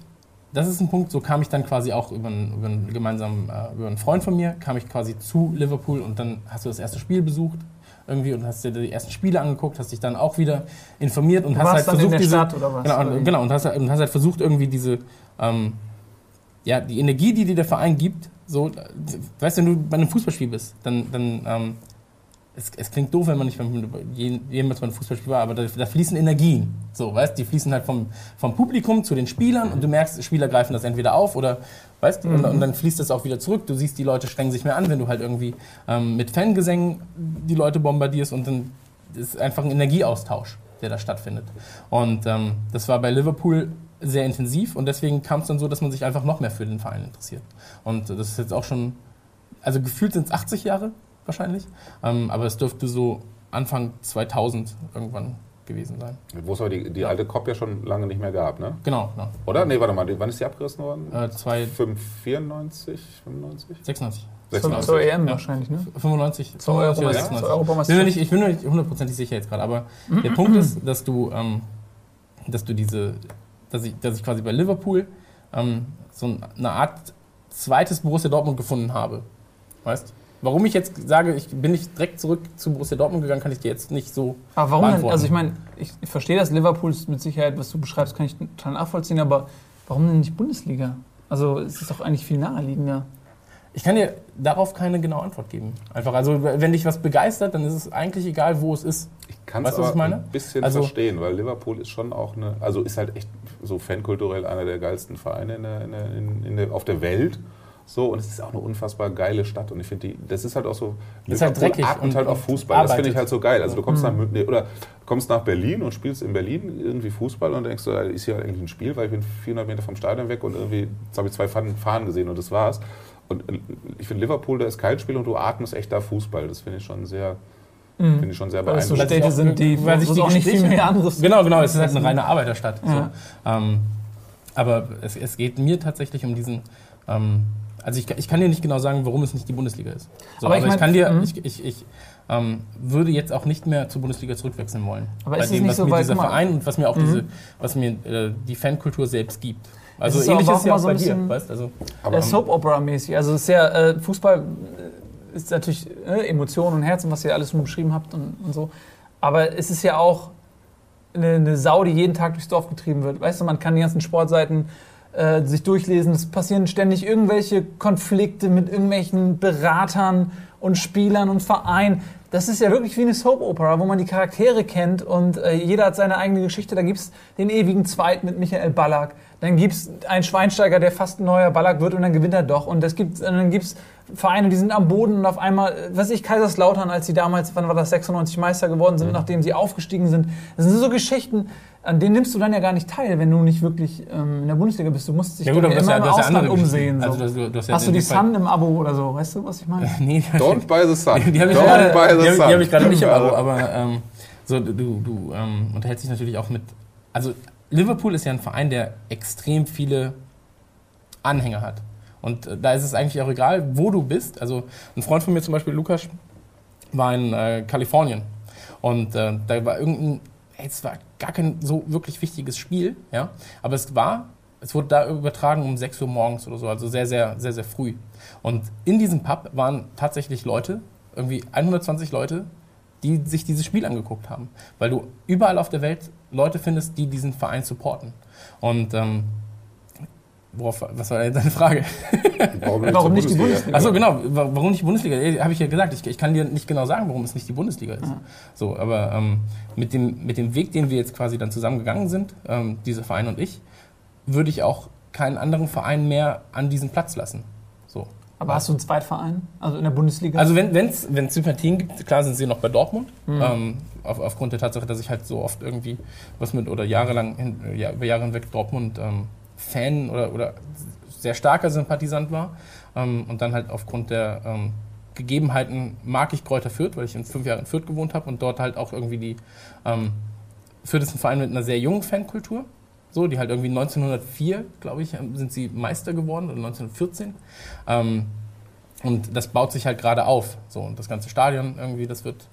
das ist ein Punkt, so kam ich dann quasi auch über einen, über einen gemeinsamen, äh, über einen Freund von mir, kam ich quasi zu Liverpool und dann hast du das erste Spiel besucht irgendwie und hast dir die ersten Spiele angeguckt, hast dich dann auch wieder informiert und du hast halt versucht diese Stadt? Genau, genau und hast, und hast halt versucht irgendwie diese ähm, ja, die Energie, die dir der Verein gibt, so, weißt du, wenn du bei einem Fußballspiel bist, dann, dann ähm, es, es, klingt doof, wenn man nicht jemals bei einem Fußballspiel war, aber da, da, fließen Energien. So, weißt die fließen halt vom, vom Publikum zu den Spielern und du merkst, Spieler greifen das entweder auf oder, weißt mhm. und, und, dann fließt das auch wieder zurück. Du siehst, die Leute strengen sich mehr an, wenn du halt irgendwie ähm, mit Fangesängen die Leute bombardierst und dann ist einfach ein Energieaustausch, der da stattfindet. Und ähm, das war bei Liverpool sehr intensiv und deswegen kam es dann so, dass man sich einfach noch mehr für den Verein interessiert. Und das ist jetzt auch schon, also gefühlt sind es 80 Jahre wahrscheinlich, ähm, aber es dürfte so Anfang 2000 irgendwann gewesen sein. Wo es aber die, die ja. alte COP ja schon lange nicht mehr gab, ne? Genau. genau. Oder? Nee, warte mal, wann ist die abgerissen worden? Äh, zwei 5, 94, 95? 96. 96. Zur EM ja. wahrscheinlich, ne? 95, zur 95 oder 96. Bin nicht, ich bin mir nicht hundertprozentig sicher jetzt gerade, aber der Punkt ist, dass du, ähm, dass du diese dass ich, dass ich quasi bei Liverpool ähm, so eine Art zweites Borussia Dortmund gefunden habe. Weißt Warum ich jetzt sage, ich bin nicht direkt zurück zu Borussia Dortmund gegangen, kann ich dir jetzt nicht so. Aber warum denn? Also ich meine, ich, ich verstehe das Liverpool ist mit Sicherheit, was du beschreibst, kann ich total nachvollziehen, aber warum denn nicht Bundesliga? Also es ist doch eigentlich viel naheliegender. Ich kann dir darauf keine genaue Antwort geben. Einfach, also wenn dich was begeistert, dann ist es eigentlich egal, wo es ist. Ich kann es ein bisschen also, verstehen, weil Liverpool ist schon auch eine, also ist halt echt so fankulturell einer der geilsten Vereine in der, in der, in der, auf der Welt. So, und es ist auch eine unfassbar geile Stadt. Und ich finde, das ist halt auch so. Ist halt dreckig. Und halt auch Fußball. Arbeitet. Das finde ich halt so geil. Also, du kommst, mhm. nach, oder kommst nach Berlin und spielst in Berlin irgendwie Fußball und denkst, so, ist hier eigentlich ein Spiel, weil ich bin 400 Meter vom Stadion weg und irgendwie, habe ich zwei Fahnen gesehen und das war's. Und äh, ich finde, Liverpool, da ist kein Spiel und du atmest echt da Fußball. Das finde ich schon sehr. Mhm. Finde ich schon sehr beeindruckend. Weil so Städte sind, die, weil sich die auch nicht viel mehr anderes. Genau, genau, es ist halt eine reine Arbeiterstadt. Ja. So. Ähm, aber es, es, geht mir tatsächlich um diesen. Ähm, also ich, ich, kann dir nicht genau sagen, warum es nicht die Bundesliga ist. So, aber, ich, aber ich, kann dir, mhm. ich, ich, ich ähm, würde jetzt auch nicht mehr zur Bundesliga zurückwechseln wollen. Aber bei ist dem, was so mir dieser Verein und was mir auch mhm. diese, was mir äh, die Fankultur selbst gibt. Also es ähnlich ist ja auch so bei dir, weißt also. Aber Soap Opera mäßig. Also es ist ja äh, Fußball äh, ist natürlich äh, Emotionen und Herzen, was ihr alles schon beschrieben habt und, und, so. Aber es ist ja auch eine, eine, Sau, die jeden Tag durchs Dorf getrieben wird. Weißt du, man kann die ganzen Sportseiten äh, sich durchlesen. Es passieren ständig irgendwelche Konflikte mit irgendwelchen Beratern und Spielern und Vereinen. Das ist ja wirklich wie eine Soap Opera, wo man die Charaktere kennt und äh, jeder hat seine eigene Geschichte. Da gibt es den ewigen Zweit mit Michael Ballack Dann gibt es einen Schweinsteiger, der fast ein neuer Ballack wird und dann gewinnt er doch. Und, es gibt, und dann gibt es Vereine, die sind am Boden und auf einmal, was ich, Kaiserslautern, als sie damals, wann war das, 96 Meister geworden sind, mhm. nachdem sie aufgestiegen sind. Das sind so Geschichten, an denen nimmst du dann ja gar nicht teil, wenn du nicht wirklich ähm, in der Bundesliga bist. Du musst dich ja, gut, immer ja, im Ausland ja umsehen. So. Also, du, du hast, hast du die Sun im Abo oder so? Weißt du, was ich meine? nee, Don't buy the Sun. Die, die habe ich, hab, hab ich gerade nicht im Abo, aber ähm, so, du, du ähm, unterhältst dich natürlich auch mit. Also, Liverpool ist ja ein Verein, der extrem viele Anhänger hat. Und äh, da ist es eigentlich auch egal, wo du bist. Also, ein Freund von mir zum Beispiel, Lukas, war in äh, Kalifornien. Und äh, da war irgendein, hey, es war gar kein so wirklich wichtiges Spiel, ja. Aber es war, es wurde da übertragen um 6 Uhr morgens oder so, also sehr, sehr, sehr, sehr früh. Und in diesem Pub waren tatsächlich Leute, irgendwie 120 Leute, die sich dieses Spiel angeguckt haben. Weil du überall auf der Welt Leute findest, die diesen Verein supporten. Und ähm, worauf, was war deine Frage? Warum, warum nicht die Bundesliga? Achso, genau, warum nicht die Bundesliga? Habe ich ja gesagt, ich, ich, kann dir nicht genau sagen, warum es nicht die Bundesliga ist. Ja. So, aber ähm, mit, dem, mit dem Weg, den wir jetzt quasi dann zusammengegangen sind, ähm, dieser Verein und ich, würde ich auch keinen anderen Verein mehr an diesen Platz lassen. Aber hast du einen Zweitverein? Also in der Bundesliga? Also wenn es Sympathien gibt, klar sind sie noch bei Dortmund. Mhm. Ähm, auf, aufgrund der Tatsache, dass ich halt so oft irgendwie was mit oder jahrelang hin, ja, über Jahre hinweg Dortmund ähm, Fan oder, oder sehr starker Sympathisant war. Ähm, und dann halt aufgrund der ähm, Gegebenheiten mag ich Kräuter Fürth, weil ich in fünf Jahren in Fürth gewohnt habe und dort halt auch irgendwie die ähm, Fürth ist ein Verein mit einer sehr jungen Fankultur. So, die halt irgendwie 1904, glaube ich, sind sie Meister geworden oder 1914. Ähm, und das baut sich halt gerade auf. So, und das ganze Stadion irgendwie, das wird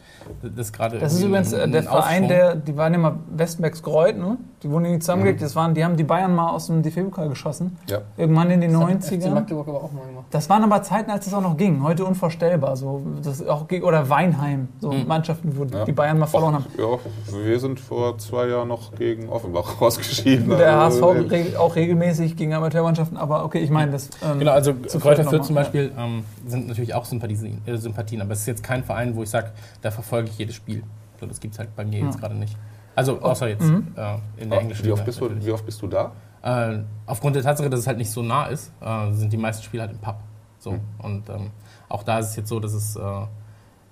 das gerade. Das ist übrigens ein, ein der Verein, der, die waren immer Westbecks Greuth, ne? Die wurden nie zusammengelegt. Mhm. Das waren, die haben die Bayern mal aus dem DFB-Pokal geschossen. Ja. Irgendwann in den das 90ern. Magdeburg aber auch mal gemacht. Das waren aber Zeiten, als es auch noch ging. Heute unvorstellbar. So, das auch, oder Weinheim, so mhm. Mannschaften, wo ja. die Bayern mal verloren haben. Ja, wir sind vor zwei Jahren noch gegen Offenbach rausgeschieden. Der HSV also, auch regelmäßig gegen Amateurmannschaften, aber okay, ich meine das. Ähm, genau, also Kräuter Fürth zum Beispiel ähm, sind natürlich auch Sympathien, äh, Sympathien, aber es ist jetzt kein Verein, wo ich sage, da verfolge ich jedes Spiel. So, das gibt es halt bei mir jetzt gerade nicht. Also oh. außer jetzt mhm. äh, in der englischen wie oft, bist du, wie oft bist du da? Äh, aufgrund der Tatsache, dass es halt nicht so nah ist, äh, sind die meisten Spiele halt im Pub. So. Mhm. Und ähm, auch da ist es jetzt so, dass es äh,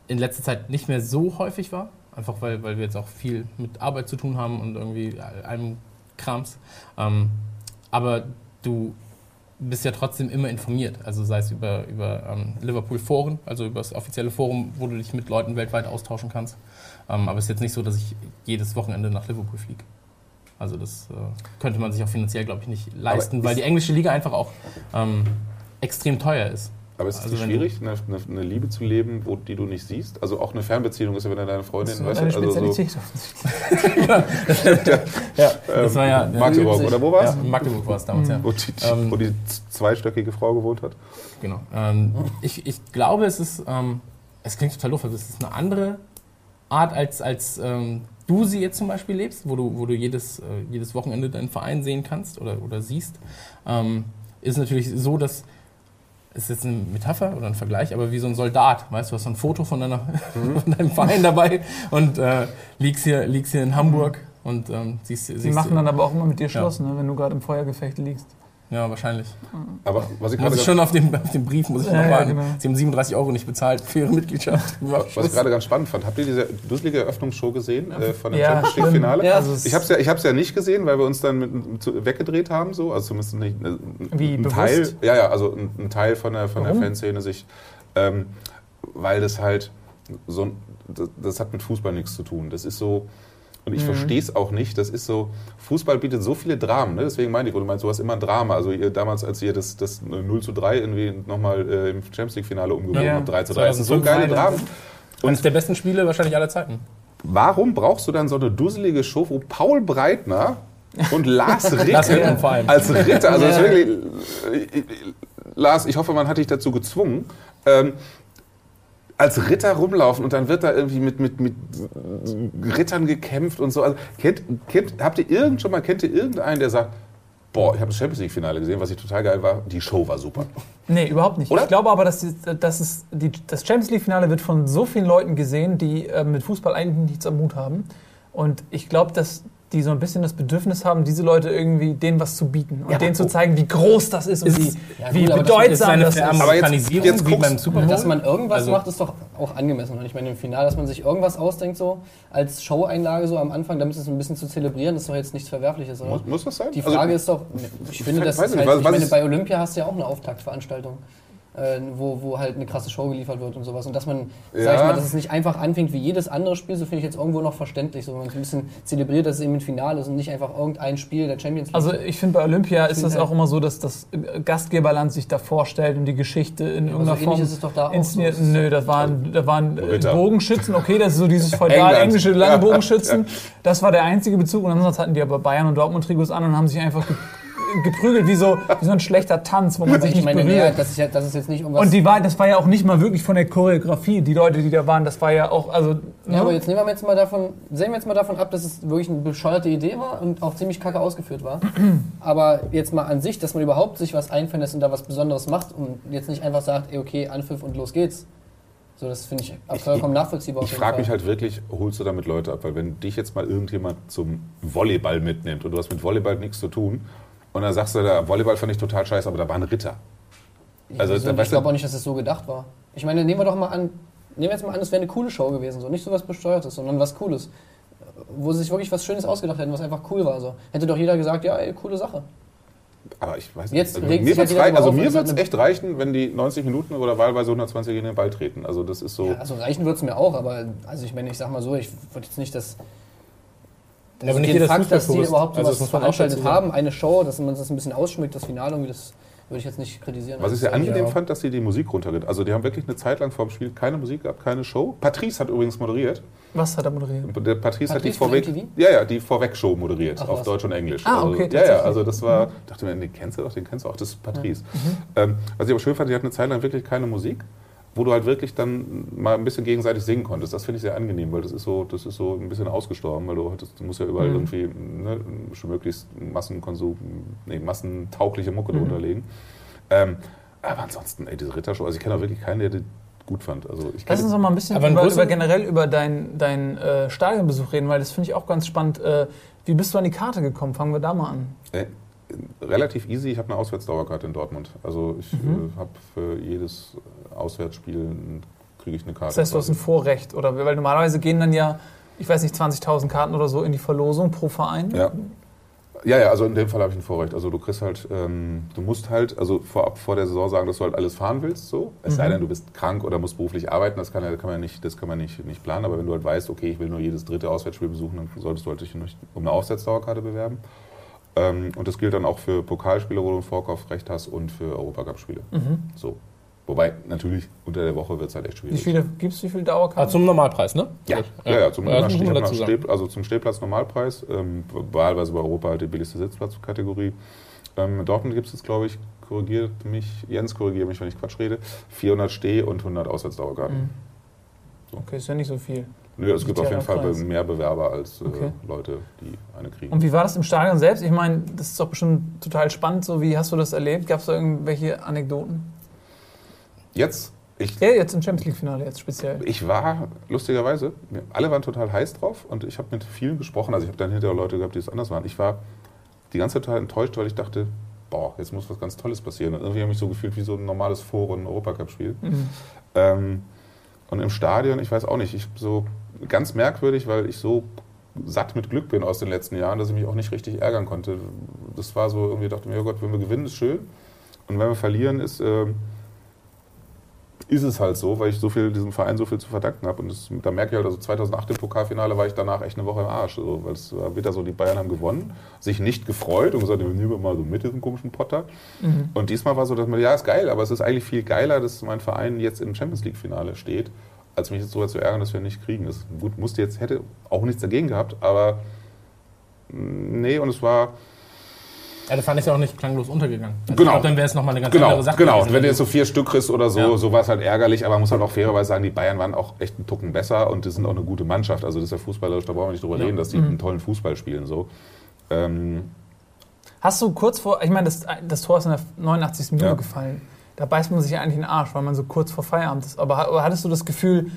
in letzter Zeit nicht mehr so häufig war. Einfach weil, weil wir jetzt auch viel mit Arbeit zu tun haben und irgendwie allem Krams. Ähm, aber du bist ja trotzdem immer informiert. Also sei es über, über ähm, Liverpool-Foren, also über das offizielle Forum, wo du dich mit Leuten weltweit austauschen kannst. Ähm, aber es ist jetzt nicht so, dass ich jedes Wochenende nach Liverpool fliege. Also das äh, könnte man sich auch finanziell, glaube ich, nicht leisten, weil die englische Liga einfach auch ähm, extrem teuer ist. Aber ist es also schwierig, eine, eine, Liebe zu leben, wo, die du nicht siehst? Also auch eine Fernbeziehung ist ja, wenn er deine Freundin, das weißt du, also so. ja, ja, das war ja Magdeburg, oder wo war es? Ja, Magdeburg war es damals, ja. Wo die, ähm, wo die, zweistöckige Frau gewohnt hat? Genau. Ähm, ich, ich glaube, es ist, ähm, es klingt total doof, aber es ist eine andere Art, als, als ähm, du sie jetzt zum Beispiel lebst, wo du, wo du jedes, äh, jedes Wochenende deinen Verein sehen kannst oder, oder siehst. Ähm, ist natürlich so, dass ist jetzt eine Metapher oder ein Vergleich, aber wie so ein Soldat, weißt du, hast so ein Foto von, deiner, mhm. von deinem Verein dabei und äh, liegst, hier, liegst hier in Hamburg mhm. und ähm, siehst, siehst Sie machen dann aber auch immer mit dir Schluss, ja. ne, wenn du gerade im Feuergefecht liegst. Ja, wahrscheinlich. Aber was ich ich schon auf dem, auf dem Brief muss ich ja, noch warten. Ja, genau. Sie haben 37 Euro nicht bezahlt für Ihre Mitgliedschaft. was ich gerade ganz spannend fand, habt ihr diese duselige Eröffnungsshow gesehen äh, von dem ja, Champions League Finale? Ja, also ich habe es ja, ich ja nicht gesehen, weil wir uns dann mit, zu, weggedreht haben, so, also zumindest nicht äh, Wie, ein bewusst? Teil, ja, ja, also ein, ein Teil von der von der Fanszene sich, ähm, weil das halt so, das, das hat mit Fußball nichts zu tun. Das ist so und ich mhm. verstehe es auch nicht. Das ist so, Fußball bietet so viele Dramen. Ne? Deswegen meine ich, wo du meinst, du hast immer ein Drama. Also ihr, damals, als ihr das, das 0 zu 3 irgendwie nochmal äh, im Champions League-Finale umgeworfen ja. habt, 3 zu 3. Das sind so geile Dramen. Und Eines der besten Spiele wahrscheinlich aller Zeiten. Warum brauchst du dann so eine dusselige Show, wo Paul Breitner und Lars Ritter als Ritter, also ja. wirklich, äh, Lars, ich hoffe, man hat dich dazu gezwungen, ähm, als Ritter rumlaufen und dann wird da irgendwie mit, mit, mit Rittern gekämpft und so. Also, kennt, kennt, habt ihr irgend schon mal, kennt ihr irgendeinen, der sagt, boah, ich habe das Champions League-Finale gesehen, was ich total geil war, die Show war super. Nee, überhaupt nicht. Oder? Ich glaube aber, dass, die, dass es, die, das Champions League-Finale wird von so vielen Leuten gesehen, die äh, mit Fußball eigentlich nichts am Mut haben. Und ich glaube, dass die so ein bisschen das Bedürfnis haben, diese Leute irgendwie denen was zu bieten und ja, denen zu zeigen, wie groß das ist, ist und wie, ja, wie bedeutsam das ist. Aber jetzt, jetzt wie beim Super Bowl. Dass man irgendwas also macht, ist doch auch angemessen. Und ich meine, im Finale, dass man sich irgendwas ausdenkt, so als Show-Einlage so am Anfang, damit es ein bisschen zu zelebrieren, ist doch jetzt nichts Verwerfliches, oder? Muss, muss das sein? Die also Frage also, ist doch, ich finde, das ist halt, ich meine, bei Olympia hast du ja auch eine Auftaktveranstaltung äh, wo, wo halt eine krasse Show geliefert wird und sowas. Und dass man, ja. sag ich mal, dass es nicht einfach anfängt wie jedes andere Spiel, so finde ich jetzt irgendwo noch verständlich. So, wenn man es ein bisschen zelebriert, dass es eben ein Finale ist und nicht einfach irgendein Spiel der Champions League. Also ich finde bei Olympia ist das halt auch immer so, dass das Gastgeberland sich da vorstellt und die Geschichte in ja, irgendeiner so Form ist es doch da inszeniert. So. Nö, das waren, da waren Ritter. Bogenschützen, okay, das ist so dieses feudal englische lange Bogenschützen. Das war der einzige Bezug und ansonsten hatten die aber Bayern und Dortmund Trikots an und haben sich einfach geprügelt wie so, wie so ein schlechter Tanz, wo man sich ich nicht meine, berührt. Das, ist ja, das ist jetzt nicht um Und die war, das war ja auch nicht mal wirklich von der Choreografie, die Leute, die da waren, das war ja auch, also... Ja, ne? aber jetzt nehmen wir jetzt mal davon, sehen wir jetzt mal davon ab, dass es wirklich eine bescheuerte Idee war und auch ziemlich kacke ausgeführt war. aber jetzt mal an sich, dass man überhaupt sich was einfallen lässt und da was Besonderes macht und jetzt nicht einfach sagt, ey, okay, Anpfiff und los geht's. So, das finde ich vollkommen nachvollziehbar. Ich frage mich halt wirklich, holst du damit Leute ab? Weil wenn dich jetzt mal irgendjemand zum Volleyball mitnimmt und du hast mit Volleyball nichts zu tun und dann sagst du, der Volleyball fand ich total scheiße, aber da war ein Ritter. Also, also ich glaube auch nicht, dass es das so gedacht war. Ich meine, nehmen wir doch mal an, nehmen wir jetzt mal an, es wäre eine coole Show gewesen, so nicht so was Besteuertes, sondern was Cooles. Wo sie sich wirklich was Schönes ausgedacht hätten, was einfach cool war. So. Hätte doch jeder gesagt, ja, ey, coole Sache. Aber ich weiß nicht. Jetzt also mir wird es halt also also echt reichen, wenn die 90 Minuten oder wahlweise 120 in den Ball treten. Also das ist so. Ja, also reichen wird es mir auch, aber also ich meine, ich sag mal so, ich würde jetzt nicht das das aber nicht jeder Fakt, dass die überhaupt also sowas veranstaltet haben, eine Show, dass man das ein bisschen ausschmückt, das Finale, irgendwie das würde ich jetzt nicht kritisieren. Was ich sehr angenehm fand, dass sie die Musik runtergeht. Also die haben wirklich eine Zeit lang vor dem Spiel keine Musik gehabt, keine Show. Patrice hat übrigens moderiert. Was hat er moderiert? Der Patrice, Patrice hat die Vorweg, ja, ja, die Vorweg-Show moderiert Ach, auf was? Deutsch und Englisch. Ah, okay. Also, ja, ja, also das war, ich dachte mir, den kennst du doch, den kennst du auch, das ist Patrice. Ja. Mhm. Ähm, was ich aber schön fand, die hat eine Zeit lang wirklich keine Musik wo du halt wirklich dann mal ein bisschen gegenseitig singen konntest. Das finde ich sehr angenehm, weil das ist so, das ist so ein bisschen ausgestorben, weil du, hattest, du musst ja überall mhm. irgendwie ne, schon möglichst Massenkonsum, nee, massentaugliche Mucke mhm. drunter legen. Ähm, aber ansonsten, ey, diese Rittershow, also ich kenne auch wirklich keinen, der die gut fand. Also ich Lass uns noch mal ein bisschen über, über, generell über deinen dein, äh, Stadionbesuch reden, weil das finde ich auch ganz spannend. Äh, wie bist du an die Karte gekommen? Fangen wir da mal an. Äh, relativ easy. Ich habe eine Auswärtsdauerkarte in Dortmund. Also ich mhm. äh, habe für jedes Auswärtsspiel kriege ich eine Karte. Das heißt, du hast ein Vorrecht, oder? Weil normalerweise gehen dann ja, ich weiß nicht, 20.000 Karten oder so in die Verlosung pro Verein. Ja. Ja, ja, also in dem Fall habe ich ein Vorrecht. Also du kriegst halt, ähm, du musst halt, also vorab vor der Saison sagen, dass du halt alles fahren willst, so. Es mhm. sei denn, du bist krank oder musst beruflich arbeiten, das kann, kann man nicht, das kann man nicht, nicht planen. Aber wenn du halt weißt, okay, ich will nur jedes dritte Auswärtsspiel besuchen, dann solltest du halt dich um eine Auswärtsdauerkarte bewerben. Ähm, und das gilt dann auch für Pokalspiele, wo du ein Vorkaufsrecht hast und für Europacup-Spiele. Mhm. So. Wobei natürlich unter der Woche wird es halt echt schwierig. Wie viele gibt es, wie viele Dauerkarten? Ah, zum Normalpreis, ne? Ja, ja, ja, zum, ja, Steh, also zum Stehplatz Normalpreis, ähm, wahlweise bei Europa halt die billigste Sitzplatzkategorie. Ähm, in Dortmund gibt es jetzt, glaube ich, korrigiert mich, Jens korrigiert mich, wenn ich Quatsch rede, 400 Steh- und 100 Auswärtsdauerkarten. Mhm. So. Okay, ist ja nicht so viel. Nö, es gibt auf jeden Fall mehr Bewerber als äh, okay. Leute, die eine kriegen. Und wie war das im Stadion selbst? Ich meine, das ist doch bestimmt total spannend. So, wie hast du das erlebt? Gab es da irgendwelche Anekdoten? Jetzt? Ich, ja, jetzt im Champions League-Finale, jetzt speziell. Ich war, lustigerweise, alle waren total heiß drauf und ich habe mit vielen gesprochen. Also, ich habe dann hinterher Leute gehabt, die es anders waren. Ich war die ganze Zeit enttäuscht, weil ich dachte, boah, jetzt muss was ganz Tolles passieren. Und irgendwie habe ich mich so gefühlt wie so ein normales Foren-Europacup-Spiel. Mhm. Ähm, und im Stadion, ich weiß auch nicht, ich so ganz merkwürdig, weil ich so satt mit Glück bin aus den letzten Jahren, dass ich mich auch nicht richtig ärgern konnte. Das war so irgendwie, dachte mir, oh Gott, wenn wir gewinnen, ist schön. Und wenn wir verlieren, ist, äh, ist es halt so, weil ich so viel diesem Verein so viel zu verdanken habe. Und das, da merke ich halt, also 2008 im Pokalfinale war ich danach echt eine Woche im Arsch. So, weil es war wieder so, die Bayern haben gewonnen, sich nicht gefreut und gesagt, wir nehmen mal so mit diesem komischen Potter. Mhm. Und diesmal war so, dass man, ja, ist geil, aber es ist eigentlich viel geiler, dass mein Verein jetzt im Champions League-Finale steht als mich jetzt so zu ärgern, dass wir nicht kriegen. Das gut, musste jetzt, hätte auch nichts dagegen gehabt, aber nee, und es war. Ja, da fand ich ja auch nicht klanglos untergegangen. Also genau. Ich glaube, dann wäre es nochmal eine ganz genau, andere Sache. Genau, gewesen, wenn du jetzt so vier Stück kriegst oder so, ja. so war es halt ärgerlich, aber man muss halt auch fairerweise sagen, die Bayern waren auch echt einen Tucken besser und die sind auch eine gute Mannschaft. Also das ist ja fußballerisch, da brauchen wir nicht drüber ja. reden, dass die mhm. einen tollen Fußball spielen. So. Ähm, Hast du kurz vor, ich meine, das, das Tor ist in der 89. Minute ja. gefallen da beißt man sich eigentlich in den Arsch, weil man so kurz vor Feierabend ist. Aber hattest du das Gefühl,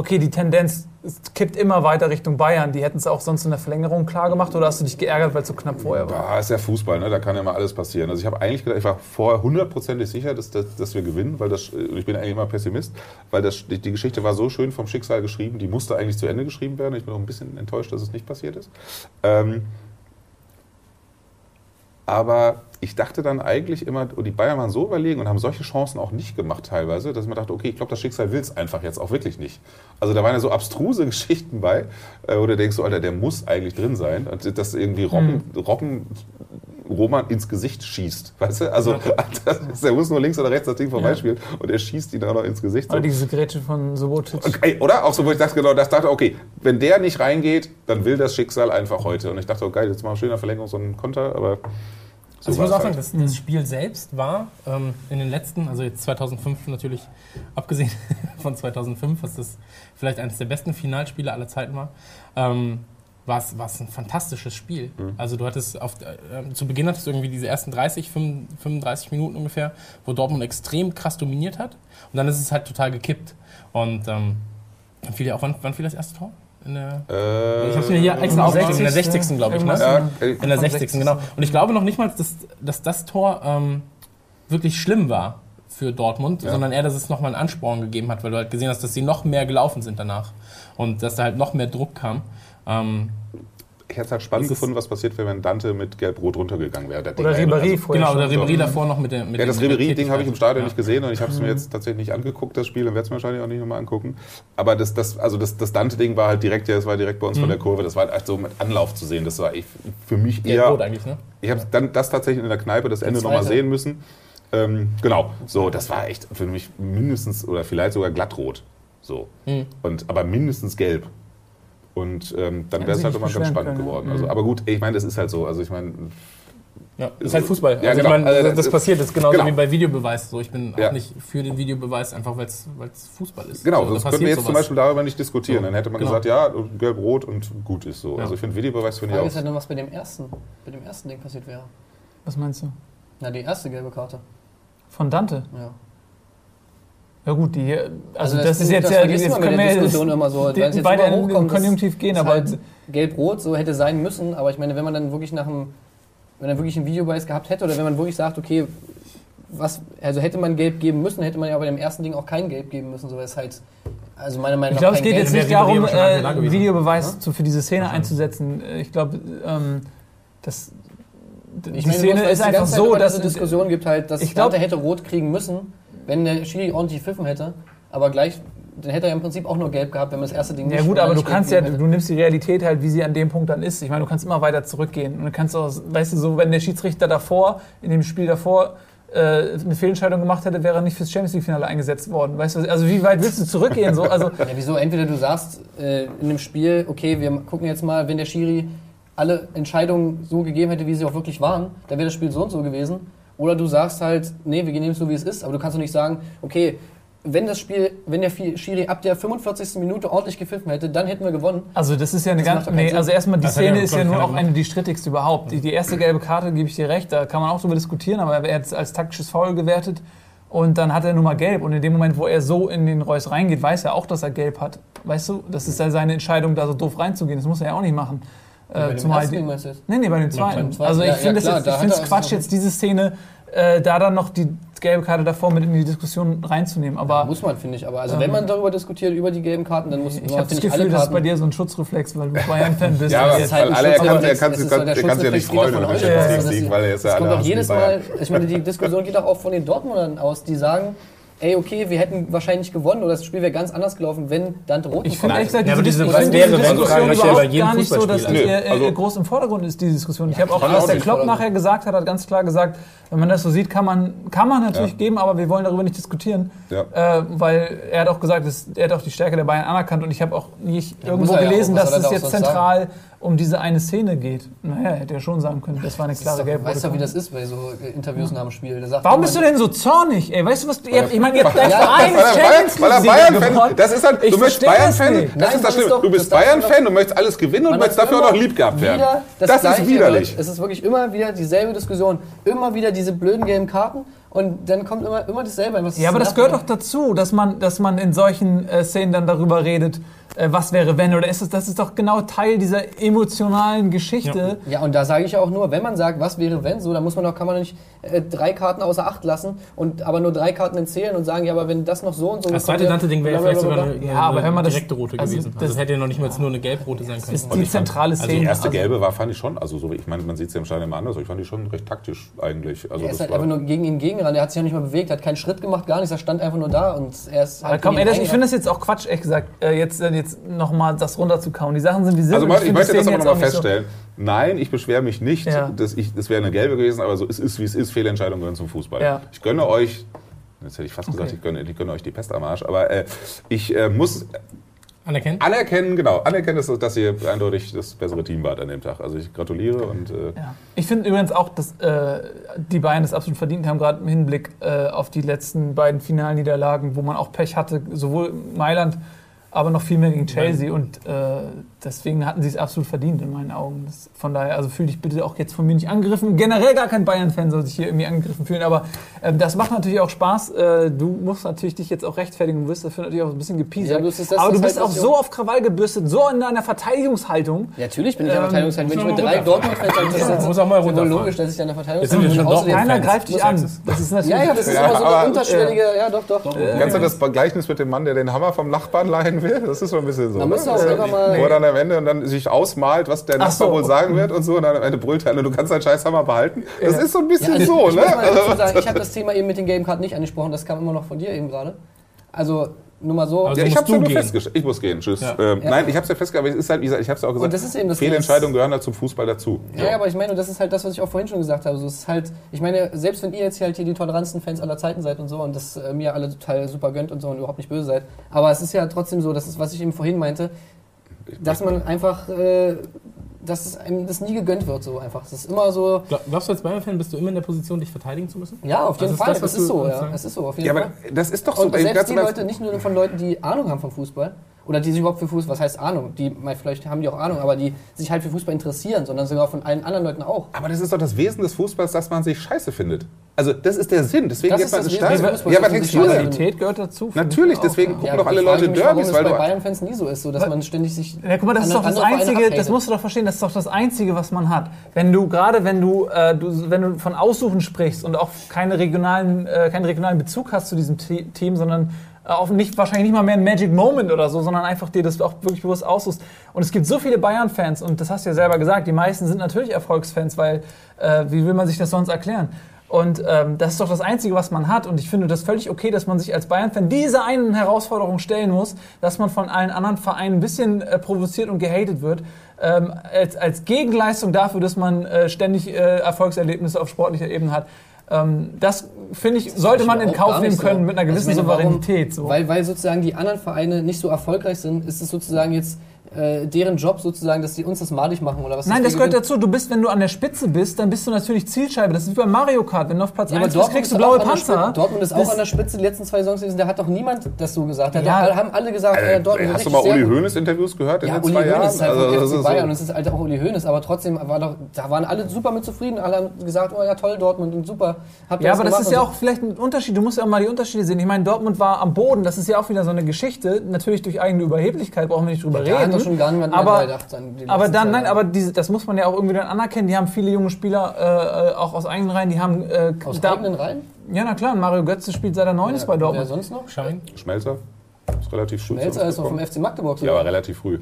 okay, die Tendenz kippt immer weiter Richtung Bayern. Die hätten es auch sonst in der Verlängerung klar gemacht oder hast du dich geärgert, weil es so knapp vorher war? Ja, ist ja Fußball, ne? da kann ja immer alles passieren. Also ich habe eigentlich gedacht, ich war vorher hundertprozentig sicher, dass, dass, dass, wir gewinnen, weil das, ich bin eigentlich immer Pessimist, weil das, die, die, Geschichte war so schön vom Schicksal geschrieben, die musste eigentlich zu Ende geschrieben werden. Ich bin auch ein bisschen enttäuscht, dass es nicht passiert ist. Ähm, aber ich dachte dann eigentlich immer, oh, die Bayern waren so überlegen und haben solche Chancen auch nicht gemacht teilweise, dass mir dachte, okay, ich glaube, das Schicksal will es einfach jetzt auch wirklich nicht. Also da waren ja so abstruse Geschichten bei, äh, wo du denkst, so, Alter, der muss eigentlich drin sein. Und dass irgendwie Robben, hm. Robben Roman ins Gesicht schießt. Weißt du? Also der muss nur links oder rechts das Ding vorbeispielen ja. und er schießt ihn auch noch ins Gesicht. So. Aber diese Grätsche von Sobotic. Okay, oder? Auch so, wo ich dachte, genau, das dachte, okay, wenn der nicht reingeht, dann will das Schicksal einfach heute. Und ich dachte, oh geil, jetzt mal schöner Verlängerung so ein Konter, aber so also ich muss auch sagen, das, das, Spiel selbst war ähm, in den letzten, also jetzt 2005 natürlich, abgesehen von 2005, was das vielleicht eines der besten Finalspiele aller Zeiten war, ähm, war es ein fantastisches Spiel. Mhm. Also du hattest auf, äh, zu Beginn hattest du irgendwie diese ersten 30, 35 Minuten ungefähr, wo Dortmund extrem krass dominiert hat und dann ist es halt total gekippt. Und ähm, dann fiel ja auch, wann, wann fiel das erste Tor? In der, äh, ich habe es mir hier extra aufgeschrieben, in der 60. glaube ich. Ne? Ja, in der 60. genau. Und ich glaube noch nicht mal, dass, dass das Tor ähm, wirklich schlimm war für Dortmund, ja. sondern eher, dass es nochmal einen Ansporn gegeben hat, weil du halt gesehen hast, dass sie noch mehr gelaufen sind danach und dass da halt noch mehr Druck kam. Ähm, ich hätte es halt spannend gefunden, was passiert wäre, wenn Dante mit Gelb-Rot runtergegangen wäre. Oder Ribéry also, Genau, oder Ribéry davor noch mit dem Ja, das Ribéry-Ding habe ich im Stadion ja. nicht gesehen und ich habe es mir jetzt tatsächlich nicht angeguckt, das Spiel, und werde es mir wahrscheinlich auch nicht nochmal angucken. Aber das, das, also das, das Dante-Ding war halt direkt, ja, das war direkt bei uns mhm. von der Kurve, das war halt so mit Anlauf zu sehen. Das war ich, für mich eher... Gelb-Rot eigentlich, ne? Ich habe dann das tatsächlich in der Kneipe, das Ende nochmal sehen müssen. Ähm, genau, so, das war echt für mich mindestens oder vielleicht sogar glattrot. So. Mhm. Und, aber mindestens gelb. Und ähm, dann wäre es halt immer ganz spannend können, geworden. Also, aber gut, ich meine, das ist halt so. Also ich meine. Ja, ist halt Fußball. Ja, also genau. ich meine, das, das passiert, das ist genauso genau. wie bei Videobeweis. So, ich bin ja. auch nicht für den Videobeweis, einfach weil es Fußball ist. Genau, so, das können wir jetzt sowas. zum Beispiel darüber nicht diskutieren. So. Dann hätte man genau. gesagt, ja, gelb-rot und gut ist so. Ja. Also ich finde Videobeweis finde ich auch. Ich weiß ja nur, was bei dem ersten, bei dem ersten Ding passiert wäre. Was meinst du? Na, die erste gelbe Karte. Von Dante? Ja. Ja gut, die, also, also das, das, ist jetzt ja, jetzt können wir Diskussion das, immer so, die, beide in Konjunktiv gehen, aber halt gelb-rot so hätte sein müssen, aber ich meine, wenn man dann wirklich nach einem, wenn er wirklich ein Videobeweis gehabt hätte oder wenn man wirklich sagt, okay, was, also hätte man gelb geben müssen, hätte man ja bei dem ersten Ding auch kein gelb geben müssen, so ist halt, also meiner Meinung nach. Ich glaube, es geht jetzt nicht darum, äh, Videobeweis ja? für diese Szene einzusetzen. Ich glaube, ähm, das ich die meine, Szene ist einfach so, dass es Diskussion gibt halt, dass ich glaube, hätte rot kriegen müssen wenn der Schiri ordentlich pfiffen hätte, aber gleich, dann hätte er im Prinzip auch nur gelb gehabt, wenn man das erste Ding nicht Ja gut, aber du kannst ja, hätte. du nimmst die Realität halt, wie sie an dem Punkt dann ist. Ich meine, du kannst immer weiter zurückgehen. Und du kannst auch, weißt du, so, wenn der Schiedsrichter davor, in dem Spiel davor, äh, eine Fehlentscheidung gemacht hätte, wäre er nicht fürs Champions League-Finale eingesetzt worden. Weißt du, also wie weit willst du zurückgehen? So, also ja, wieso? Entweder du sagst äh, in dem Spiel, okay, wir gucken jetzt mal, wenn der Schiri alle Entscheidungen so gegeben hätte, wie sie auch wirklich waren, dann wäre das Spiel so und so gewesen. Oder du sagst halt, nee, wir nehmen es so, wie es ist. Aber du kannst doch nicht sagen, okay, wenn das Spiel, wenn der Schiri ab der 45. Minute ordentlich gepfiffen hätte, dann hätten wir gewonnen. Also das ist ja eine ganz, nee, also erstmal die das Szene ist ja nur auch eine die strittigste überhaupt. Die, die erste gelbe Karte gebe ich dir recht, da kann man auch drüber diskutieren, aber er hat es als taktisches Foul gewertet und dann hat er nun mal gelb und in dem Moment, wo er so in den Reus reingeht, weiß er auch, dass er gelb hat. Weißt du, das ist ja seine Entscheidung, da so doof reinzugehen. Das muss er ja auch nicht machen. Äh, zumal die, Nee, nee, bei dem zweiten. Also ich finde es Quatsch, jetzt diese Szene äh, da dann noch die gelbe Karte davor mit in die Diskussion reinzunehmen. Aber ja, muss man, finde ich. Aber also ähm, wenn man darüber diskutiert, über die gelben Karten, dann muss ich habe das Gefühl, das ist bei dir so ein Schutzreflex, weil du Bayern-Fan bist. ja, aber halt alle, er kann, er kann, kann, er kann sich ja nicht freuen, wenn er Champions League weil er ist ja alle jedes Mal, ich meine, die Diskussion geht auch von den Dortmundern aus, die sagen, ey, okay, wir hätten wahrscheinlich gewonnen oder das Spiel wäre ganz anders gelaufen, wenn Dante Rot Ich finde ehrlich gesagt, ja, diese, diese, was wäre, wenn Diskussion überhaupt gar nicht so, dass die also, groß im Vordergrund ist, die Diskussion. Ich habe auch, was der Klopp nachher gesagt hat, hat ganz klar gesagt, wenn man das so sieht, kann man, kann man natürlich ja. geben, aber wir wollen darüber nicht diskutieren. Ja. Äh, weil er hat auch gesagt, dass, er hat auch die Stärke der Bayern anerkannt und ich habe auch nicht ja, irgendwo gelesen, dass es jetzt zentral sagen? Um diese eine Szene geht. Naja, hätte er schon sagen können, das war eine klare gelbe Weißt du, wie das ist bei so Interviews nach dem Spiel? Warum bist du denn so zornig? Ey, weißt du, was du, ich meine, ihr habt dein Verein Champions er Bayern-Fan Das ist halt, du möchtest Bayern-Fan, das ist das Schlimme. Du bist Bayern-Fan, du möchtest alles gewinnen und möchtest dafür auch noch lieb gehabt werden. Das ist widerlich. Es ist wirklich immer wieder dieselbe Diskussion. Immer wieder diese blöden gelben Karten Und dann kommt immer, immer dasselbe. Was ja, aber das gehört doch dazu, dass man, dass man in solchen äh, Szenen dann darüber redet, äh, was wäre wenn oder ist es, das ist doch genau Teil dieser emotionalen Geschichte. Ja, ja und da sage ich ja auch nur, wenn man sagt, was wäre wenn, so, dann muss man doch, kann man nicht äh, drei Karten außer Acht lassen und aber nur drei Karten erzählen und sagen, ja, aber wenn das noch so und so. Das zweite Dante-Ding wäre ja vielleicht sogar eine, ja, aber eine direkte rote also gewesen. Das, also das hätte ja noch nicht mal nur eine gelb-rote sein können. Ist die zentrale Szene. Also die erste also gelbe war, fand ich schon, also so, ich meine, man sieht es ja im Stadion immer anders, ich fand die schon recht taktisch eigentlich. Also er ist halt einfach nur gegen ihn gegenran, der hat sich ja nicht mal bewegt, hat keinen Schritt gemacht, gar nichts, er stand einfach nur da und er ist halt. Komm, ey, das, ich finde das jetzt auch Quatsch, ehrlich gesagt, äh, jetzt, äh, jetzt nochmal das runterzukauen. Die Sachen sind wie sie sind. Also ich, ich möchte das aber nochmal feststellen. So Nein, ich beschwere mich nicht. Ja. Das, das wäre eine gelbe gewesen, aber so es ist, wie es ist. Fehlentscheidungen gehören zum Fußball. Ja. Ich gönne euch, jetzt hätte ich fast okay. gesagt, ich gönne, ich gönne, euch die Pest am Arsch, aber äh, ich äh, muss Anerkennen? Anerkennen, genau. Anerkennen, dass, dass ihr eindeutig das bessere Team wart an dem Tag. Also ich gratuliere und. Äh ja. Ich finde übrigens auch, dass äh, die Bayern das absolut verdient haben, gerade im Hinblick äh, auf die letzten beiden Finalniederlagen, wo man auch Pech hatte, sowohl Mailand aber noch viel mehr gegen Chelsea und äh, deswegen hatten sie es absolut verdient in meinen Augen. Das, von daher, also fühle dich bitte auch jetzt von mir nicht angegriffen. Generell gar kein Bayern-Fan soll sich hier irgendwie angegriffen fühlen, aber äh, das macht natürlich auch Spaß. Äh, du musst natürlich dich jetzt auch rechtfertigen, du wirst dafür natürlich auch ein bisschen gepiesert. Ja, das, aber du bist halt auch so auf Krawall gebürstet, so in deiner Verteidigungshaltung. Ja, natürlich bin ich in der ähm, Verteidigungshaltung. Wenn ich mit drei Dortmund-Fans sage, das ist muss auch mal runter logisch, dass ich in der Verteidigungshaltung bin. Keiner greift dich an. Das ist natürlich ja, ja, das ist ja, immer so eine unterschwellige, ja doch, doch. doch. Kennst du das Gleichnis mit dem Mann, der den Hammer vom Nachbarn leihen will? Das ist so ein bisschen so. Da ne? du auch einfach mal. Am Ende und dann sich ausmalt, was der Nachbar so, wohl sagen wird und so. Und dann am Ende brüllt er, du kannst deinen Scheißhammer behalten. Das ja. ist so ein bisschen ja, also so, ne? Sagen, ich habe das Thema eben mit den Game Card nicht angesprochen, das kam immer noch von dir eben gerade. Also nur mal so. Also ja, ich habe es ja nur festgestellt. Ich muss gehen. Tschüss. Ja. Ähm, ja. Nein, ich habe es ja festgestellt, aber es ist halt, wie gesagt, ich habe es ja auch gesagt. Und das ist eben das Fehlentscheidungen gehören halt zum Fußball dazu. Ja, ja, aber ich meine, das ist halt das, was ich auch vorhin schon gesagt habe. So, es ist halt, ich meine, selbst wenn ihr jetzt hier halt hier die tolerantsten Fans aller Zeiten seid und so und das äh, mir alle total super gönnt und so und überhaupt nicht böse seid, aber es ist ja trotzdem so, das ist, was ich eben vorhin meinte, dass man einfach, äh, dass es einem das nie gegönnt wird, so einfach. Es ist immer so. Glaubst du als Bayern-Fan, bist du immer in der Position, dich verteidigen zu müssen? Ja, auf jeden also Fall. Das, es ist so, ja. Es ist so, auf jeden ja, Fall. aber das ist doch so. Und selbst die Leute, nicht nur von Leuten, die Ahnung haben vom Fußball, oder die sich überhaupt für Fußball, was heißt Ahnung? Die, vielleicht haben die auch Ahnung, aber die sich halt für Fußball interessieren, sondern sogar von allen anderen Leuten auch. Aber das ist doch das Wesen des Fußballs, dass man sich scheiße findet. Also das ist der Sinn. Deswegen das geht man ins Stadion. Ja, aber Textilität gehört dazu. Natürlich, deswegen gucken ja, doch alle Leute mich, Derbys, weil das bei Bayern-Fans nie so ist, so dass man ständig sich. Ja, guck mal, das ist doch das Einzige. Das musst du doch verstehen. Das ist doch das Einzige, was man hat. Wenn du gerade, wenn du, äh, du, wenn du von Aussuchen sprichst und auch keine regionalen, äh, keinen regionalen Bezug hast zu diesem Team, sondern auch nicht, wahrscheinlich nicht mal mehr ein Magic Moment oder so, sondern einfach dir das auch wirklich bewusst aussuchst. Und es gibt so viele Bayern-Fans, und das hast du ja selber gesagt, die meisten sind natürlich Erfolgsfans, weil äh, wie will man sich das sonst erklären? Und ähm, das ist doch das Einzige, was man hat. Und ich finde das völlig okay, dass man sich als Bayern-Fan diese einen Herausforderung stellen muss, dass man von allen anderen Vereinen ein bisschen äh, provoziert und gehatet wird. Ähm, als, als Gegenleistung dafür, dass man äh, ständig äh, Erfolgserlebnisse auf sportlicher Ebene hat. Ähm, das finde ich, sollte man in Kauf nehmen können so. mit einer gewissen also meine, Souveränität. So. Weil, weil sozusagen die anderen Vereine nicht so erfolgreich sind, ist es sozusagen jetzt äh, deren Job sozusagen, dass sie uns das malig machen oder was? Nein, das gehört dazu. Du bist, wenn du an der Spitze bist, dann bist du natürlich Zielscheibe. Das ist wie bei Mario Kart. Wenn du auf Platz ja, 1 bist, kriegst du blaue Panzer. Dortmund ist auch an der Spitze die letzten zwei Saisons gewesen. Da hat doch niemand das so gesagt. Da ja. haben alle gesagt, äh, Dortmund Hast du mal Uli Hoeneß Interviews gehört in ja, den Uli zwei Jahren? Ist halt also, FC Bayern und es ist halt auch Uli Hoeneß, aber trotzdem war doch, da waren alle super mit zufrieden. Alle haben gesagt, oh ja toll Dortmund und super. Habt ja, aber das ist ja auch vielleicht ein Unterschied. Du musst ja auch mal die Unterschiede sehen. Ich meine, Dortmund war am Boden. Das ist ja auch wieder so eine Geschichte. Natürlich durch eigene Überheblichkeit brauchen wir nicht drüber ja, reden. schon gar niemand aber gedacht. Aber dann, nein, aber diese, das muss man ja auch irgendwie dann anerkennen. Die haben viele junge Spieler äh, auch aus eigenen Reihen. Die haben äh, aus da, eigenen Reihen? Ja, na klar. Mario Götze spielt seit er neun ist bei Dortmund. Wer sonst noch? Schein. Schmelzer. Ist relativ früh. Schmelzer ist auch vom FC Magdeburg. Ja, aber relativ früh.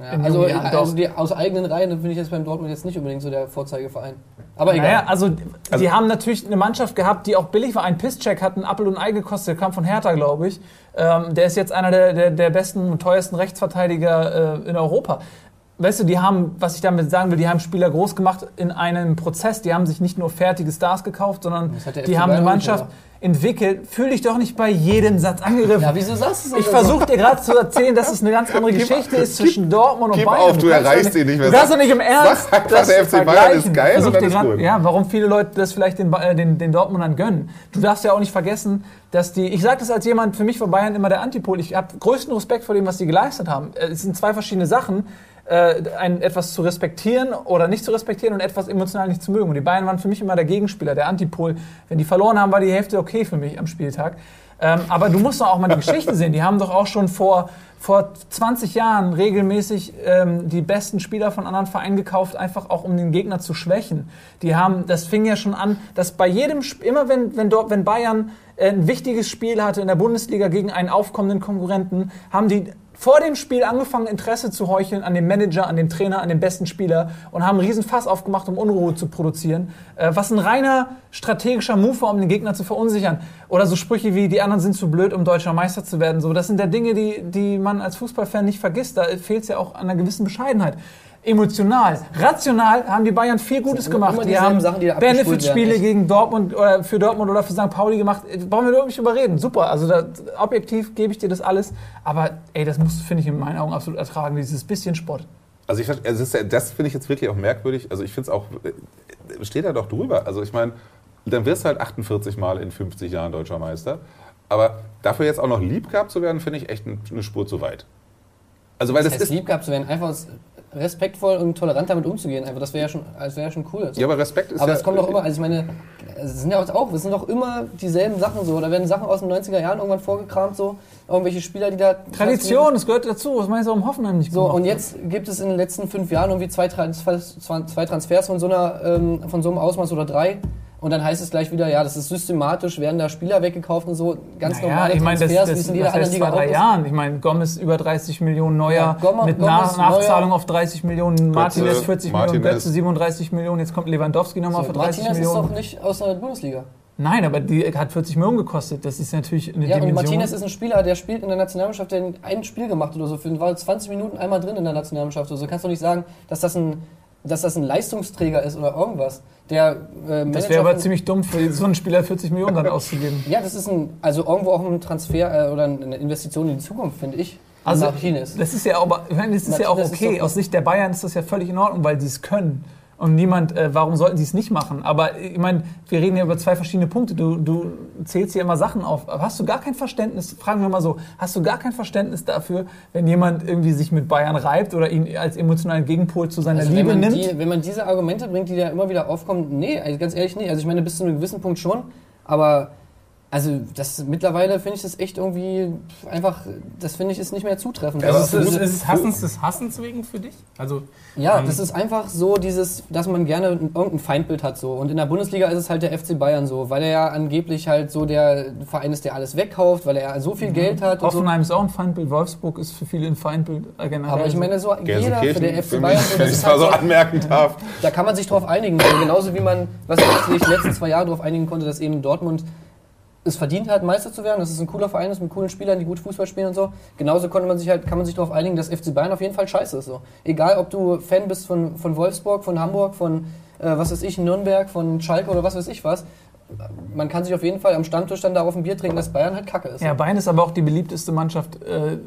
Ja, also, also die, aus eigenen Reihen finde ich jetzt beim Dortmund jetzt nicht unbedingt so der Vorzeigeverein. Aber egal. Naja, also, also die haben natürlich eine Mannschaft gehabt, die auch billig war. Ein Pisscheck hat einen Appel und Ei gekostet, der kam von Hertha, glaube ich. Ähm, der ist jetzt einer der, der, der besten und teuersten Rechtsverteidiger äh, in Europa weißt du, die haben, was ich damit sagen will, die haben Spieler groß gemacht in einem Prozess. Die haben sich nicht nur fertige Stars gekauft, sondern die haben eine Mannschaft entwickelt. Fühl dich doch nicht bei jedem Satz angegriffen. Ja, wieso sagst du das? Ich versuche dir gerade zu erzählen, dass es eine ganz andere Geschichte ist zwischen Dortmund und Bayern. auf, du, erreichst ihn nicht mehr. Du kannst doch nicht im Ernst Sag, das der FC Bayern ist geil und ist gut. Ja, warum viele Leute das vielleicht den, äh, den, den Dortmundern gönnen. Du darfst ja auch nicht vergessen, dass die, ich sage das als jemand, für mich war Bayern immer der Antipol. Ich habe größten Respekt vor dem, was die geleistet haben. Es sind zwei verschiedene Sachen. Äh, ein, etwas zu respektieren oder nicht zu respektieren und etwas emotional nicht zu mögen. Und die Bayern waren für mich immer der Gegenspieler, der Antipol. Wenn die verloren haben, war die Hälfte okay für mich am Spieltag. Ähm, aber du musst doch auch mal die Geschichte sehen. Die haben doch auch schon vor, vor 20 Jahren regelmäßig ähm, die besten Spieler von anderen Vereinen gekauft, einfach auch um den Gegner zu schwächen. Die haben, das fing ja schon an, dass bei jedem, immer wenn, wenn, dort, wenn Bayern äh, ein wichtiges Spiel hatte in der Bundesliga gegen einen aufkommenden Konkurrenten, haben die vor dem Spiel angefangen, Interesse zu heucheln an dem Manager, an dem Trainer, an dem besten Spieler und haben einen riesen Fass aufgemacht, um Unruhe zu produzieren. Äh, was ein reiner strategischer Move war, um den Gegner zu verunsichern. Oder so Sprüche wie, die anderen sind zu blöd, um deutscher Meister zu werden. So, das sind ja Dinge, die, die man als Fußballfan nicht vergisst. Da fehlt es ja auch an einer gewissen Bescheidenheit emotional. Rational haben die Bayern viel Gutes gemacht. Die haben Benefit-Spiele gegen Dortmund oder für Dortmund oder für St. Pauli gemacht. Brauchen wir überhaupt nicht überreden. Super. Also da, objektiv gebe ich dir das alles. Aber ey, das musst du, finde ich, in meinen Augen absolut ertragen, dieses bisschen Sport. Also ich, also das finde ich jetzt wirklich auch merkwürdig. Also ich finde es auch, äh, steht da doch drüber. Also ich meine, dann wirst du halt 48 Mal in 50 Jahren deutscher Meister. Aber dafür jetzt auch noch lieb gehabt zu werden, finde ich echt eine Spur zu weit. Also weil das, das heißt, ist lieb gehabt zu werden, einfach respektvoll und tolerant damit umzugehen. Einfach, das wäre ja schon, das wäre ja schon cool. Ja, aber Respekt ist Aber ja, es kommt doch immer, also ich meine, es sind ja auch, es sind doch immer dieselben Sachen so. Da werden Sachen aus den 90er Jahren irgendwann vorgekramt so, irgendwelche Spieler, die da Tradition, das gehört dazu. Was meinst du, warum Hoffenheim nicht So und jetzt gibt es in den letzten fünf Jahren irgendwie zwei, Transfers, zwei Transfers von so einer, ähm, von so einem Ausmaß oder drei und dann heißt es gleich wieder, ja, das ist systematisch, werden da Spieler weggekauft und so, ganz naja, normale ich meine, Transfers, das, das, wie es in jeder anderen Liga vor drei Jahren. Ich meine, Gomez über 30 Millionen, Neuer ja, Gommer, mit Gomez, Nachzahlung Neuer. auf 30 Millionen, Martinez 40 Martinez. Millionen, Götze 37 Millionen, jetzt kommt Lewandowski nochmal so, für 30 Martinez Millionen. Martinez ist doch nicht aus der Bundesliga. Nein, aber die hat 40 Millionen gekostet. Das ist natürlich eine ja, Dimension. Und Martinez ist ein Spieler, der spielt in der Nationalmannschaft, der ein Spiel gemacht oder so. Für war 20 Minuten einmal drin in der Nationalmannschaft. Also kannst du nicht sagen, dass das ein dass das ein Leistungsträger ist oder irgendwas. Der, äh, das wäre aber ziemlich dumm, für so einen Spieler 40 Millionen dann auszugeben. Ja, das ist ein, also irgendwo auch ein Transfer äh, oder eine Investition in die Zukunft, finde ich. Also, das ist ja, aber, ich meine, das ist ja auch okay. Aus Sicht der Bayern ist das ja völlig in Ordnung, weil sie es können und niemand, äh, warum sollten sie es nicht machen? Aber ich meine, wir reden ja über zwei verschiedene Punkte. Du, du zählst hier immer Sachen auf. Aber hast du gar kein Verständnis, fragen wir mal so, hast du gar kein Verständnis dafür, wenn jemand irgendwie sich mit Bayern reibt oder ihn als emotionalen Gegenpol zu seiner also Liebe nimmt? Die, wenn man diese Argumente bringt, die da immer wieder aufkommen, nee, also ganz ehrlich nicht. Also ich meine, bis zu einem gewissen Punkt schon, aber also das mittlerweile finde ich das echt irgendwie einfach, das finde ich ist nicht mehr zutreffend. Also ist, ist, ist es Hassens des Hassens wegen für dich? Also ja, ähm, das ist einfach so dieses, dass man gerne irgendein Feindbild hat so. Und in der Bundesliga ist es halt der FC Bayern so, weil er ja angeblich halt so der Verein ist, der alles wegkauft, weil er so viel mhm. Geld hat. Hoffenheim so. ist auch ein Feindbild, Wolfsburg ist für viele ein Feindbild äh, generell. Aber ich meine so jeder für den FC Bayern. Wenn ich es mal so anmerken darf. Da kann man sich drauf einigen, genauso wie man, was ich die letzten zwei Jahre darauf einigen konnte, dass eben Dortmund es verdient hat, Meister zu werden, dass es ein cooler Verein ist mit coolen Spielern, die gut Fußball spielen und so. Genauso konnte man sich halt, kann man sich darauf einigen, dass FC Bayern auf jeden Fall scheiße ist. So. Egal, ob du Fan bist von, von Wolfsburg, von Hamburg, von äh, was weiß ich, Nürnberg, von Schalke oder was weiß ich was. Man kann sich auf jeden Fall am Stammtisch dann darauf ein Bier trinken, dass Bayern halt kacke ist. Ja, Bayern ist aber auch die beliebteste Mannschaft äh,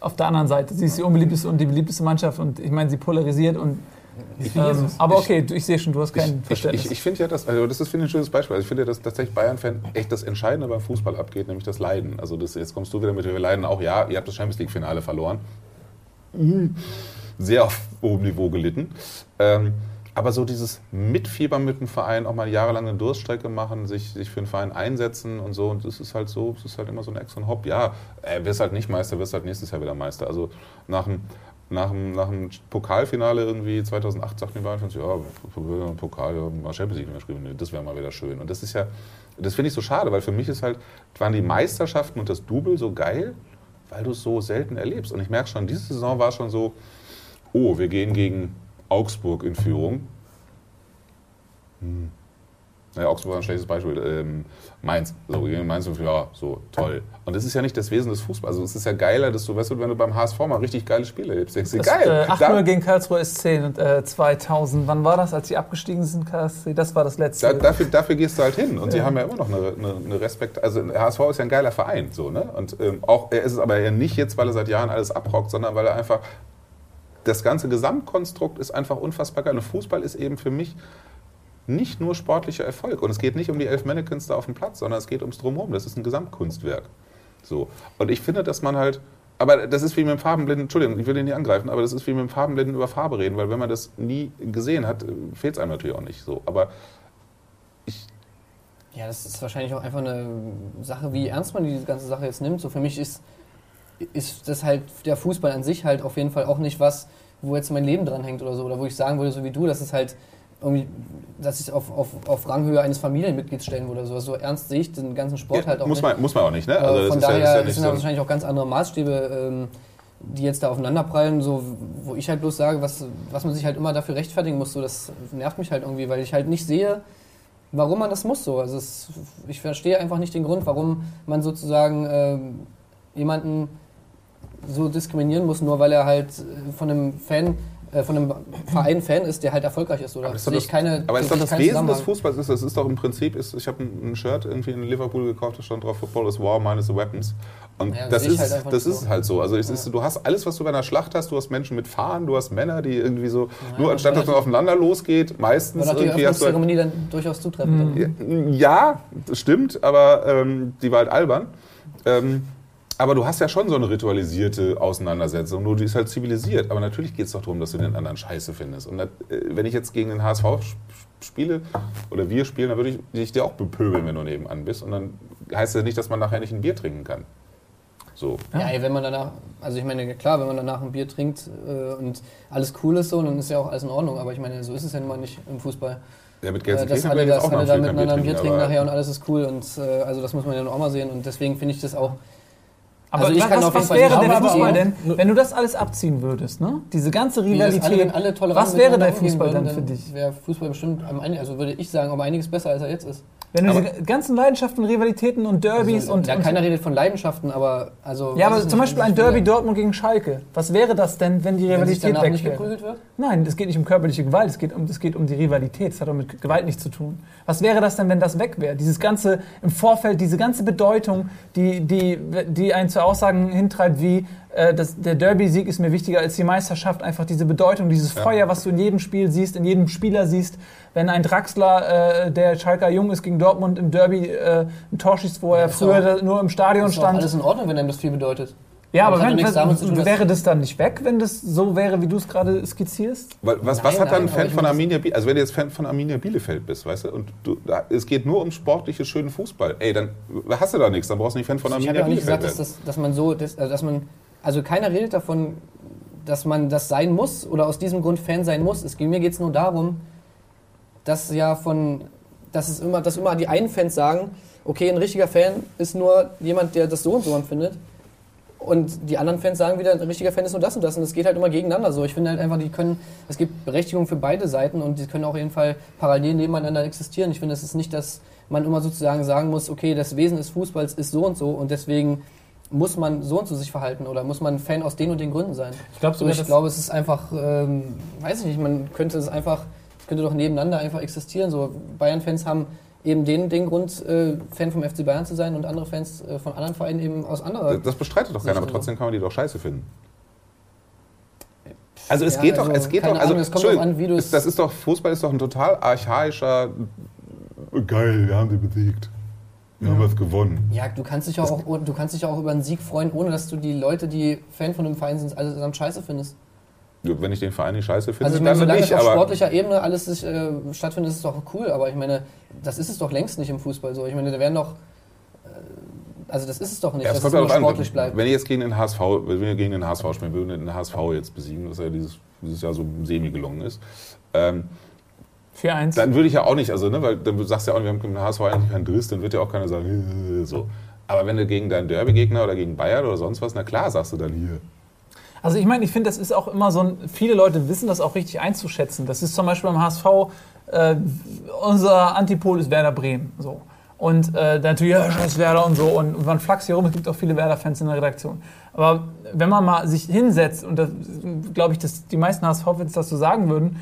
auf der anderen Seite. Sie ist die unbeliebteste und die beliebteste Mannschaft und ich meine, sie polarisiert und ähm, aber okay, ich, ich sehe schon, du hast kein Verständnis. Ich, ich, ich finde ja, dass, also das ist finde ich ein schönes Beispiel. Also ich finde ja, dass tatsächlich Bayern-Fan echt das Entscheidende beim Fußball abgeht, nämlich das Leiden. Also das, jetzt kommst du wieder mit, wir leiden auch, ja, ihr habt das Champions League-Finale verloren. Mhm. Sehr auf hohem Niveau gelitten. Ähm, aber so dieses Mitfiebern mit dem Verein, auch mal jahrelang eine Durststrecke machen, sich, sich für den Verein einsetzen und so. Und das ist halt so, es ist halt immer so ein Ex und Hop. Ja, äh, wirst halt nicht Meister, wirst halt nächstes Jahr wieder Meister. Also nach dem nach dem, nach dem Pokalfinale irgendwie 2008 sagten die Bayern-Fans, ja, Pokal, ja, Champions League geschrieben, das wäre mal wieder schön. Und das ist ja, das finde ich so schade, weil für mich ist halt, waren die Meisterschaften und das Double so geil, weil du es so selten erlebst. Und ich merke schon, diese Saison war schon so, oh, wir gehen gegen Augsburg in Führung. Hm naja, Augsburg war ein schlechtes Beispiel. Ähm, Mainz. So, gegen Mainz, ja, so, toll. Und das ist ja nicht das Wesen des Fußballs. Also, es ist ja geiler, dass du, weißt du, wenn du beim HSV mal richtig geile Spiele erlebst, denkst du, geil. Äh, 8-0 gegen Karlsruhe SC und, äh, 2000. Wann war das, als sie abgestiegen sind, KSC? Das war das letzte. Da, dafür, dafür gehst du halt hin. Und ja. die haben ja immer noch eine, eine, eine, Respekt. Also, HSV ist ja ein geiler Verein, so, ne? Und ähm, auch, er ist es aber ja nicht jetzt, weil er seit Jahren alles abrockt, sondern weil er einfach. Das ganze Gesamtkonstrukt ist einfach unfassbar geil. Und Fußball ist eben für mich nicht nur sportlicher Erfolg. Und es geht nicht um die elf Mannequins da auf dem Platz, sondern es geht ums Drumherum. Das ist ein Gesamtkunstwerk. So. Und ich finde, dass man halt aber das ist wie mit dem Farbenblinden, Entschuldigung, ich will den nicht angreifen, aber das ist wie mit dem Farbenblinden über Farbe reden, weil wenn man das nie gesehen hat, fehlt es einem natürlich auch nicht so. Aber ich. Ja, das ist wahrscheinlich auch einfach eine Sache, wie ernst man diese ganze Sache jetzt nimmt. So für mich ist, ist das halt der Fußball an sich halt auf jeden Fall auch nicht was, wo jetzt mein Leben dran hängt oder so. Oder wo ich sagen würde, so wie du, dass es halt irgendwie, dass ich auf, auf, auf Ranghöhe eines Familienmitglieds stellen würde. So, so ernst sehe ich den ganzen Sport ja, halt auch muss nicht. Man, muss man auch nicht, ne? Also von daher ja, ja sind da wahrscheinlich auch ganz andere Maßstäbe, ähm, die jetzt da aufeinanderprallen, so, wo ich halt bloß sage, was, was man sich halt immer dafür rechtfertigen muss, so, das nervt mich halt irgendwie, weil ich halt nicht sehe, warum man das muss so. Also es, ich verstehe einfach nicht den Grund, warum man sozusagen ähm, jemanden so diskriminieren muss, nur weil er halt von einem Fan äh, von einem Verein Fan ist, der halt erfolgreich ist. Oder aber das, ist keine, aber ist doch das Wesen des Fußballs ist, das ist doch im Prinzip, ist, ich habe ein, Shirt irgendwie in Liverpool gekauft, da stand drauf, Football is War, minus the Weapons. Und ja, das, das, ist, halt das ist so. halt so. Also ja. ist, du hast alles, was du bei einer Schlacht hast, du hast Menschen mit Fahnen, du hast Männer, die irgendwie so, ja, nur anstatt dass man aufeinander losgeht, meistens irgendwie hast du... Halt Zeremonie dann durchaus zutreffend. Mhm. Ja, das stimmt, aber ähm, die war halt albern. Ähm, aber du hast ja schon so eine ritualisierte Auseinandersetzung, nur die ist halt zivilisiert. Aber natürlich geht es doch darum, dass du den anderen scheiße findest. Und das, äh, wenn ich jetzt gegen den HSV spiele oder wir spielen, dann würde ich dich dir auch bepöbeln, wenn du nebenan bist. Und dann heißt das nicht, dass man nachher nicht ein Bier trinken kann. So. Ja, ey, wenn man danach, also ich meine, klar, wenn man danach ein Bier trinkt äh, und alles cool ist so, dann ist ja auch alles in Ordnung. Aber ich meine, so ist es ja nun mal nicht im Fußball. Ja, mit Gelsenkirchen äh, dass alle, dass alle da miteinander ein Bier trinken nachher und alles ist cool. Und äh, also das muss man ja auch mal sehen. Und deswegen finde ich das auch aber also ich was, kann auf was wäre der Fußball denn, wenn du das alles abziehen würdest, ne? Diese ganze Rivalität. Alle, alle was wäre der Fußball dann für dich? Wäre Fußball bestimmt, also würde ich sagen, um einiges besser als er jetzt ist. Wenn du diese ganzen Leidenschaften, Rivalitäten und Derbys also, und. Ja, und keiner redet von Leidenschaften, aber. Also, ja, aber zum Beispiel ein Derby Dortmund gegen Schalke. Was wäre das denn, wenn die Rivalität wenn weg wäre? Wird? Nein, es geht nicht um körperliche Gewalt, es geht um, es geht um die Rivalität. Es hat auch mit Gewalt nichts zu tun. Was wäre das denn, wenn das weg wäre? Dieses ganze im Vorfeld, diese ganze Bedeutung, die, die, die einen zu Aussagen hintreibt, wie äh, das, der Derby-Sieg ist mir wichtiger als die Meisterschaft. Einfach diese Bedeutung, dieses ja. Feuer, was du in jedem Spiel siehst, in jedem Spieler siehst. Wenn ein Draxler, äh, der Schalker Jung ist, gegen Dortmund im Derby äh, ein Tor schießt, wo ja, er früher auch, nur im Stadion ist stand. Ist alles in Ordnung, wenn einem das viel bedeutet. Ja, aber wenn, was, wäre das dann nicht weg, wenn das so wäre, wie du es gerade skizzierst? Was, was, was hat dann ein Fan von Arminia Bielefeld? Also wenn du jetzt Fan von Arminia Bielefeld bist, weißt du, und du, da, es geht nur um sportliche, schönen Fußball. Ey, dann hast du da nichts, dann brauchst du nicht Fan von Arminia Bielefeld. Ich habe ja nicht gesagt, dass, dass, man so, dass, also dass man also keiner redet davon, dass man das sein muss oder aus diesem Grund Fan sein muss. Es, mir geht es nur darum, dass ja von, dass es immer, dass immer die einen Fans sagen, okay, ein richtiger Fan ist nur jemand, der das so und so empfindet. Und die anderen Fans sagen wieder, ein richtiger Fan ist nur das und das. Und es geht halt immer gegeneinander so. Ich finde halt einfach, die können, es gibt Berechtigung für beide Seiten und die können auch auf jeden Fall parallel nebeneinander existieren. Ich finde, es ist nicht, dass man immer sozusagen sagen muss, okay, das Wesen des Fußballs ist so und so und deswegen muss man so und so sich verhalten oder muss man Fan aus den und den Gründen sein? Ich, glaub, so, ich glaube, es ist einfach, ähm, weiß ich nicht, man könnte es einfach, es könnte doch nebeneinander einfach existieren. So Bayern-Fans haben eben den, den Grund, äh, Fan vom FC Bayern zu sein und andere Fans äh, von anderen Vereinen eben aus anderen. Das, das bestreitet doch keiner, aber trotzdem kann man die doch scheiße finden. Also es ja, geht also doch, es geht doch, also Ahnung, es kommt doch an, wie du Das ist doch, Fußball ist doch ein total archaischer, geil, wir haben die besiegt. Wir haben was gewonnen. Ja, du kannst, dich auch, du kannst dich auch über einen Sieg freuen, ohne dass du die Leute, die Fan von dem Verein sind, allesamt scheiße findest. Wenn ich den Verein nicht scheiße finde, also ich meine, solange nicht, auf sportlicher Ebene alles sich, äh, stattfindet, ist es doch cool. Aber ich meine, das ist es doch längst nicht im Fußball so. Ich meine, da werden doch äh, also das ist es doch nicht, ja, dass es nur sportlich an. bleibt. Wenn ich jetzt gegen den HSV, wenn wir gegen den HSV spielen, würden den HSV jetzt besiegen, was ja dieses, dieses Jahr so semi gelungen ist, ähm, 4-1. Dann würde ich ja auch nicht, also, ne, weil dann sagst du ja auch, wir haben im HSV eigentlich keinen Driss, dann wird ja auch keiner sagen, so. Aber wenn du gegen deinen Derby-Gegner oder gegen Bayern oder sonst was, na klar, sagst du dann hier. Also ich meine, ich finde, das ist auch immer so ein, viele Leute wissen das auch richtig einzuschätzen. Das ist zum Beispiel beim HSV, äh, unser Antipol ist Werder Bremen. So. Und äh, natürlich, ja, scheiß Werder und so. Und man flachst hier rum, es gibt auch viele Werder-Fans in der Redaktion. Aber wenn man mal sich hinsetzt, und da glaube ich, dass die meisten HSV-Fans das so sagen würden,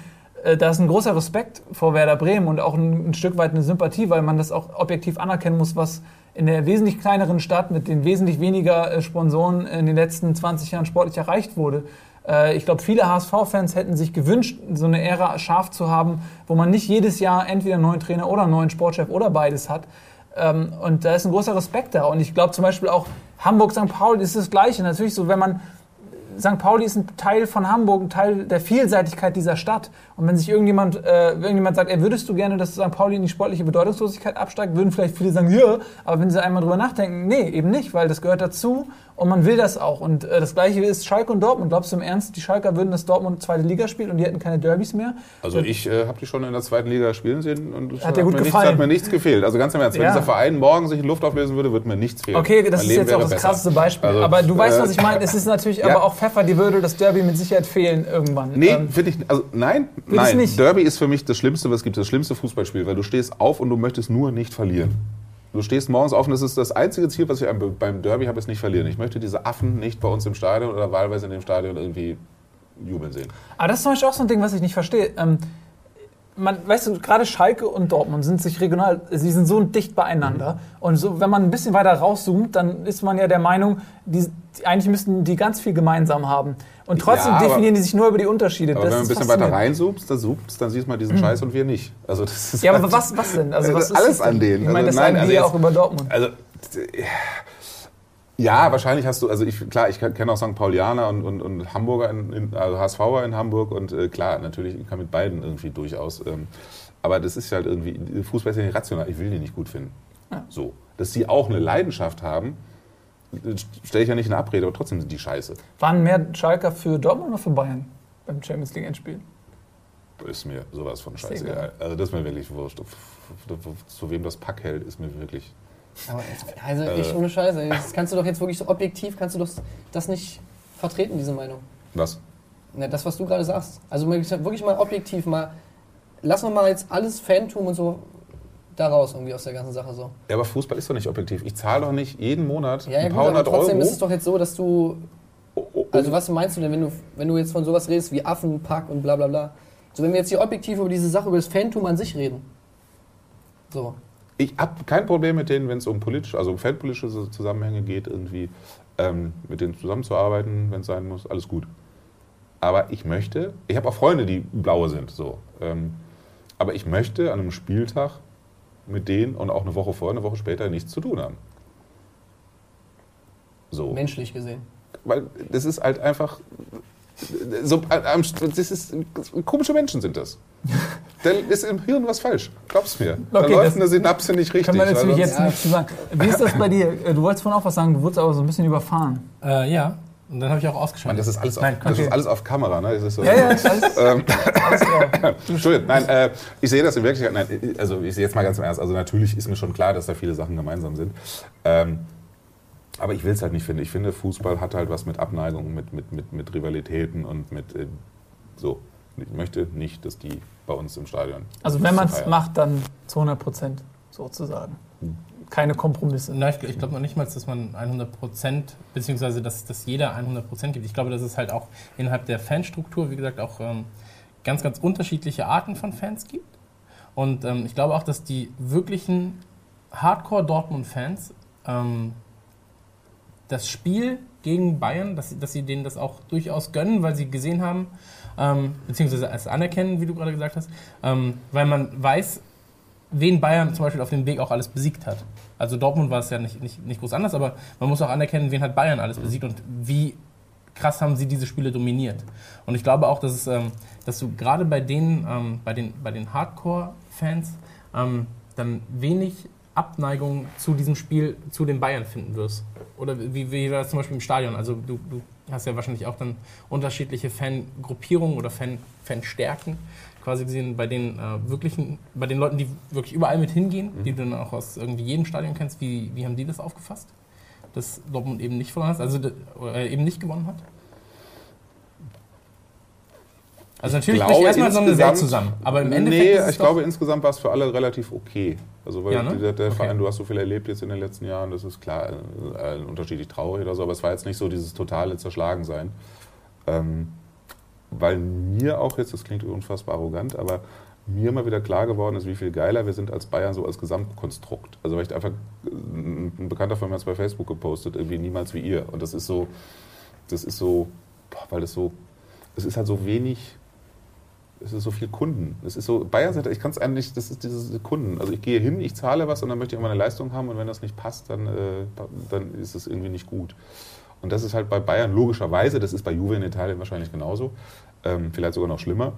da ist ein großer Respekt vor Werder Bremen und auch ein, ein, Stück weit eine Sympathie, weil man das auch objektiv anerkennen muss, was in der wesentlich kleineren Stadt mit den wesentlich weniger äh, Sponsoren in den letzten 20 Jahren sportlich erreicht wurde. Äh, ich glaube, viele HSV-Fans hätten sich gewünscht, so eine Ära scharf zu haben, wo man nicht jedes Jahr entweder einen neuen Trainer oder einen neuen Sportchef oder beides hat. Ähm, und da ist ein großer Respekt da. Und ich glaube zum Beispiel auch, Hamburg, St. Pauli ist das Gleiche. Natürlich so, wenn man St. Pauli ist ein Teil von Hamburg, ein Teil der Vielseitigkeit dieser Stadt. Und wenn sich irgendjemand, äh, irgendjemand sagt, ey, würdest du gerne, dass St. Pauli in die sportliche Bedeutungslosigkeit absteigt, würden vielleicht viele sagen, ja, aber wenn sie einmal drüber nachdenken, nee, eben nicht, weil das gehört dazu und man will das auch. Und äh, das gleiche ist Schalke und Dortmund. Glaubst du im Ernst, die Schalker würden das Dortmund zweite Liga spielen und die hätten keine Derbys mehr? Also ich äh, habe die schon in der zweiten Liga spielen sehen und hat, hat, mir nichts, hat, mir nichts, gefehlt. Also ganz im Ernst, wenn ja. dieser Verein morgen sich in Luft auflösen würde, würde mir nichts fehlen. Okay, das mein ist Leben jetzt auch das krasseste Beispiel. Also, aber du weißt, was ich meine. Es ist natürlich aber auch Pfeffer, die würde das Derby mit Sicherheit fehlen irgendwann. Nee, ähm, finde ich, also nein, nein. Nicht. Derby ist für mich das Schlimmste, was es gibt, das schlimmste Fußballspiel, weil du stehst auf und du möchtest nur nicht verlieren. Du stehst morgens auf und das ist das einzige Ziel, was ich beim Derby habe, ist nicht verlieren. Ich möchte diese Affen nicht bei uns im Stadion oder wahlweise in dem Stadion irgendwie jubeln sehen. Aber das ist zum Beispiel auch so ein Ding, was ich nicht verstehe. Ähm, man, weißt du, gerade Schalke und Dortmund sind sich regional, sie sind so dicht beieinander. Mhm. Und so, wenn man ein bisschen weiter rauszoomt, dann ist man ja der Meinung, die, eigentlich müssten die ganz viel gemeinsam haben. Und trotzdem ja, definieren die sich nur über die Unterschiede. Aber das wenn man ein bisschen weiter reinzoomst, dann zoomst, dann siehst man diesen mhm. Scheiß und wir nicht. Also das ist ja, halt aber was, was denn? Also, was alles an denen. Ich meine, das also, nein, sagen also wir auch über Dortmund. Also, ja, wahrscheinlich hast du, also ich, klar, ich kenne auch St. Paulianer und, und, und Hamburger, in, in, also HSVer in Hamburg und äh, klar, natürlich, ich kann mit beiden irgendwie durchaus. Ähm, aber das ist halt irgendwie, Fußball ist ja nicht rational, ich will die nicht gut finden. Ja. So. Dass sie auch eine Leidenschaft haben, stelle ich ja nicht in Abrede, aber trotzdem sind die scheiße. Waren mehr Schalker für Dortmund oder für Bayern beim Champions League Endspiel? Ist mir sowas von scheißegal. Also das ist mir wirklich wurscht. Zu wem das Pack hält, ist mir wirklich aber also echt ohne Scheiße. Das kannst du doch jetzt wirklich so objektiv, kannst du das nicht vertreten, diese Meinung. Was? Na, das, was du gerade sagst. Also wirklich mal objektiv mal, lass wir mal jetzt alles Fantum und so daraus irgendwie aus der ganzen Sache so. Ja, aber Fußball ist doch nicht objektiv. Ich zahle doch nicht jeden Monat ja, ja, ein paar hundert Euro. Trotzdem ist es doch jetzt so, dass du. Oh, oh, oh. Also was meinst du denn, wenn du, wenn du jetzt von sowas redest wie Affenpack und bla bla bla? So, wenn wir jetzt hier objektiv über diese Sache, über das Fantum an sich reden. So ich habe kein Problem mit denen, wenn es um politische, also um feldpolitische Zusammenhänge geht, irgendwie ähm, mit denen zusammenzuarbeiten, wenn es sein muss, alles gut. Aber ich möchte, ich habe auch Freunde, die blaue sind, so. Ähm, aber ich möchte an einem Spieltag mit denen und auch eine Woche vorher, eine Woche später nichts zu tun haben. So. Menschlich gesehen. Weil das ist halt einfach, so, das ist, komische Menschen sind das. Da ist im Hirn was falsch. Glaub's mir. Da okay, läuft eine Synapse nicht richtig. Kann man natürlich jetzt ja. nicht sagen. Wie ist das bei dir? Du wolltest vorhin auch was sagen, du wurdest aber so ein bisschen überfahren. Äh, ja. Und dann habe ich auch ausgeschaltet. das ist alles, auf, Nein, okay. das ist alles auf Kamera, ne? Das so ja, ja, ist alles, ähm, alles Entschuldigung, nein, äh, ich sehe das in Wirklichkeit, nein, also ich sehe jetzt mal ganz im Ernst, also natürlich ist mir schon klar, dass da viele Sachen gemeinsam sind. Ähm, aber ich will es halt nicht finden. Ich finde, Fußball hat halt was mit Abneigung, mit, mit, mit, mit Rivalitäten und mit äh, so. Ich möchte nicht, dass die bei uns im Stadion. Also wenn man es macht, dann zu 100 Prozent sozusagen. Hm. Keine Kompromisse. Nein, ich, ich glaube noch nicht mal, dass man 100 Prozent, beziehungsweise dass, dass jeder 100 Prozent gibt. Ich glaube, dass es halt auch innerhalb der Fanstruktur, wie gesagt, auch ähm, ganz, ganz unterschiedliche Arten von Fans gibt. Und ähm, ich glaube auch, dass die wirklichen Hardcore-Dortmund-Fans ähm, das Spiel gegen Bayern, dass, dass sie denen das auch durchaus gönnen, weil sie gesehen haben, ähm, beziehungsweise es anerkennen, wie du gerade gesagt hast, ähm, weil man weiß, wen Bayern zum Beispiel auf dem Weg auch alles besiegt hat. Also Dortmund war es ja nicht, nicht, nicht groß anders, aber man muss auch anerkennen, wen hat Bayern alles besiegt und wie krass haben sie diese Spiele dominiert. Und ich glaube auch, dass, es, ähm, dass du gerade bei ähm, bei den, bei den Hardcore-Fans ähm, dann wenig Abneigung zu diesem Spiel, zu den Bayern finden wirst. Oder wie, wie das zum Beispiel im Stadion? Also du, du hast ja wahrscheinlich auch dann unterschiedliche Fangruppierungen oder Fan, Fanstärken quasi gesehen bei den äh, wirklichen, bei den Leuten, die wirklich überall mit hingehen, mhm. die du dann auch aus irgendwie jedem Stadion kennst. Wie, wie haben die das aufgefasst? Dass Dortmund eben nicht verloren hat, also äh, eben nicht gewonnen hat? Also natürlich bricht erstmal so eine Welt zusammen. Aber im Endeffekt. Nee, ich glaube, insgesamt war es für alle relativ okay. Also weil ja, ne? der, der okay. Verein, du hast so viel erlebt jetzt in den letzten Jahren, das ist klar äh, unterschiedlich traurig oder so, aber es war jetzt nicht so dieses totale Zerschlagensein. Ähm, weil mir auch jetzt, das klingt unfassbar arrogant, aber mir mal wieder klar geworden ist, wie viel geiler wir sind als Bayern so als Gesamtkonstrukt. Also weil ich einfach, ein Bekannter von mir hat es bei Facebook gepostet, irgendwie niemals wie ihr. Und das ist so, das ist so, boah, weil das so, es ist halt so wenig es ist so viel Kunden. Es ist so, Bayern sagt, ich kann es eigentlich, das ist diese Kunden. Also ich gehe hin, ich zahle was und dann möchte ich auch meine Leistung haben und wenn das nicht passt, dann, äh, dann ist es irgendwie nicht gut. Und das ist halt bei Bayern logischerweise, das ist bei Juve in Italien wahrscheinlich genauso, ähm, vielleicht sogar noch schlimmer,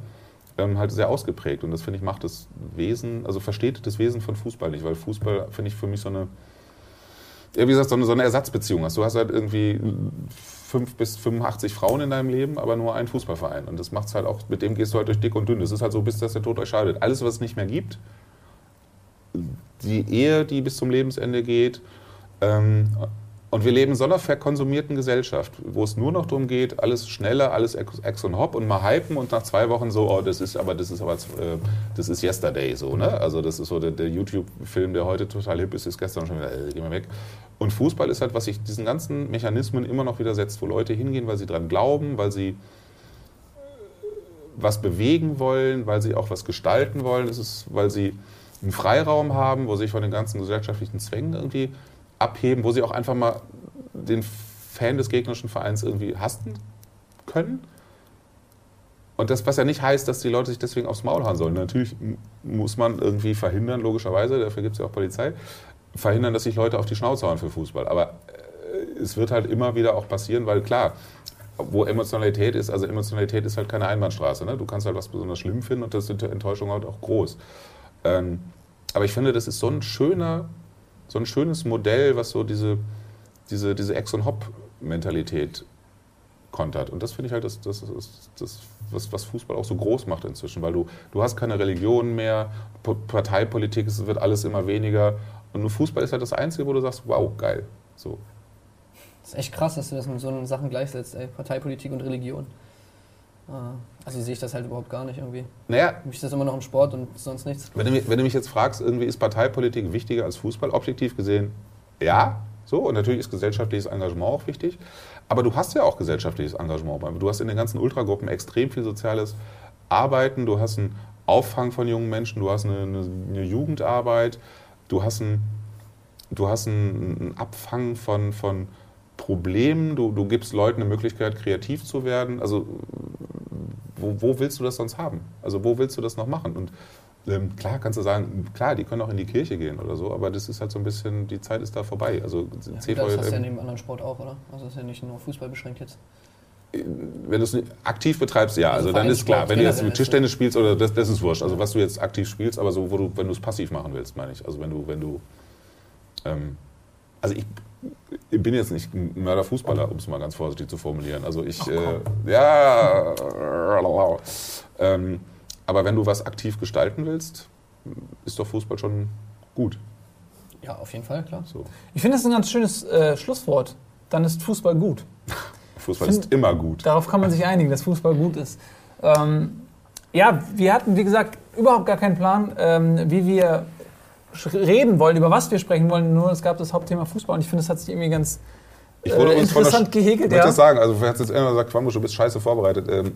ähm, halt sehr ausgeprägt. Und das finde ich macht das Wesen, also versteht das Wesen von Fußball nicht, weil Fußball finde ich für mich so eine, ja, wie gesagt, so eine, so eine Ersatzbeziehung hast. Du hast halt irgendwie fünf bis 85 Frauen in deinem Leben, aber nur einen Fußballverein. Und das macht es halt auch, mit dem gehst du halt durch dick und dünn. Das ist halt so, bis dass der Tod euch scheidet. Alles, was es nicht mehr gibt, die Ehe, die bis zum Lebensende geht, ähm, und wir leben in so einer verkonsumierten Gesellschaft, wo es nur noch darum geht, alles schneller, alles Ex und Hop und mal hypen und nach zwei Wochen so, oh, das ist aber, das ist aber, äh, das ist Yesterday so, ne? Also das ist so der, der YouTube-Film, der heute total hip ist, ist gestern schon wieder, äh, geh mal weg. Und Fußball ist halt, was sich diesen ganzen Mechanismen immer noch widersetzt, wo Leute hingehen, weil sie dran glauben, weil sie was bewegen wollen, weil sie auch was gestalten wollen, es ist, weil sie einen Freiraum haben, wo sie sich von den ganzen gesellschaftlichen Zwängen irgendwie abheben, wo sie auch einfach mal den Fan des gegnerischen Vereins irgendwie hassen können. Und das, was ja nicht heißt, dass die Leute sich deswegen aufs Maul hauen sollen. Natürlich muss man irgendwie verhindern, logischerweise, dafür gibt es ja auch Polizei, verhindern, dass sich Leute auf die Schnauze hauen für Fußball. Aber äh, es wird halt immer wieder auch passieren, weil klar, wo Emotionalität ist, also Emotionalität ist halt keine Einbahnstraße. Ne? Du kannst halt was besonders schlimm finden und das ist die Enttäuschung halt auch groß. Ähm, aber ich finde, das ist so ein schöner so ein schönes Modell, was so diese, diese, diese Ex- und Hop-Mentalität kontert. Und das finde ich halt das, das, das, das was, was, Fußball auch so groß macht inzwischen, weil du, du hast keine Religion mehr, Parteipolitik, es wird alles immer weniger. Und nur Fußball ist halt das Einzige, wo du sagst, wow, geil. So. Das ist echt krass, dass du das mit so Sachen gleichsetzt, ey. Parteipolitik und Religion. Ah, also sehe ich das halt überhaupt gar nicht irgendwie. Naja. Für mich ist das immer noch ein Sport und sonst nichts. Wenn du, wenn du mich jetzt fragst, irgendwie ist Parteipolitik wichtiger als Fußball, objektiv gesehen, ja, so. Und natürlich ist gesellschaftliches Engagement auch wichtig. Aber du hast ja auch gesellschaftliches Engagement. Du hast in den ganzen Ultragruppen extrem viel soziales Arbeiten. Du hast einen Auffang von jungen Menschen. Du hast eine, eine, eine Jugendarbeit. Du hast einen, du hast einen Abfang von, von Problemen. Du, du gibst Leuten eine Möglichkeit, kreativ zu werden. Also wo, wo, willst du das sonst haben? Also wo willst du das noch machen? Und ähm, klar kannst du sagen, klar, die können auch in die Kirche gehen oder so, aber das ist halt so ein bisschen, die Zeit ist da vorbei. Also ja, CV das hast du ja neben anderen Sport auch, oder? Also das ist ja nicht nur Fußball beschränkt jetzt. Wenn du es aktiv betreibst, ja. Also, also dann ist klar, wenn du jetzt mit Tischtennis spielst oder das, das ist wurscht. Also was du jetzt aktiv spielst, aber so, wo du, wenn du es passiv machen willst, meine ich. Also wenn du, wenn du ähm, also ich ich bin jetzt nicht ein Mörderfußballer, um es mal ganz vorsichtig zu formulieren. Also ich, äh, ja, ähm, aber wenn du was aktiv gestalten willst, ist doch Fußball schon gut. Ja, auf jeden Fall, klar. So. Ich finde das ein ganz schönes äh, Schlusswort. Dann ist Fußball gut. Fußball find, ist immer gut. Darauf kann man sich einigen, dass Fußball gut ist. Ähm, ja, wir hatten, wie gesagt, überhaupt gar keinen Plan, ähm, wie wir reden wollen, über was wir sprechen wollen, nur es gab das Hauptthema Fußball und ich finde, es hat sich irgendwie ganz äh, interessant der, gehegelt. Ich ja. das sagen, also wer hat jetzt immer gesagt, Quambusch, du bist scheiße vorbereitet. Ähm,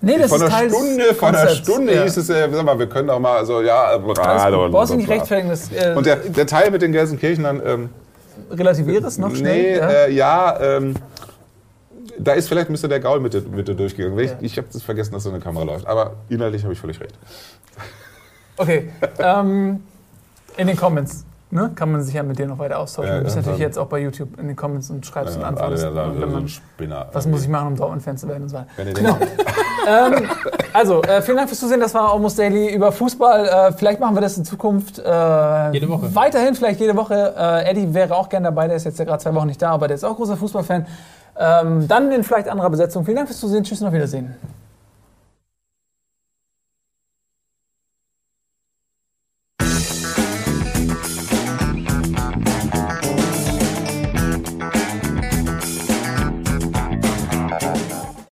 Nee, das von ist einer Stunde, von einer Stunde ja. hieß es, äh, sag mal, wir können auch mal, also ja, gerade und Brauchst du nicht rechtfertigen. Das, äh, und der, der Teil mit den Gelsenkirchenern... Ähm, Relativiert es noch schnell? Nee, ja, äh, ja ähm, da ist vielleicht ein bisschen der Gaul mit, mit durchgegangen. Ich, ja. ich habe vergessen, dass so eine Kamera läuft. Aber inhaltlich habe ich völlig recht. Okay. ähm, in den Comments ne, kann man sich ja mit dir noch weiter austauschen. Ja, du bist natürlich jetzt auch bei YouTube in den Comments und schreibst ja, und antwortest. Alle, alle, alle, Spinner, was muss ich machen, um Dortmund-Fan zu werden und so weiter. Genau. ähm, also, äh, vielen Dank fürs Zusehen. Das war Almost Daily über Fußball. Äh, vielleicht machen wir das in Zukunft äh, jede Woche. weiterhin, vielleicht jede Woche. Äh, Eddie wäre auch gerne dabei. Der ist jetzt ja gerade zwei Wochen nicht da, aber der ist auch großer Fußballfan. Ähm, dann in vielleicht anderer Besetzung. Vielen Dank fürs Zusehen. Tschüss und auf Wiedersehen.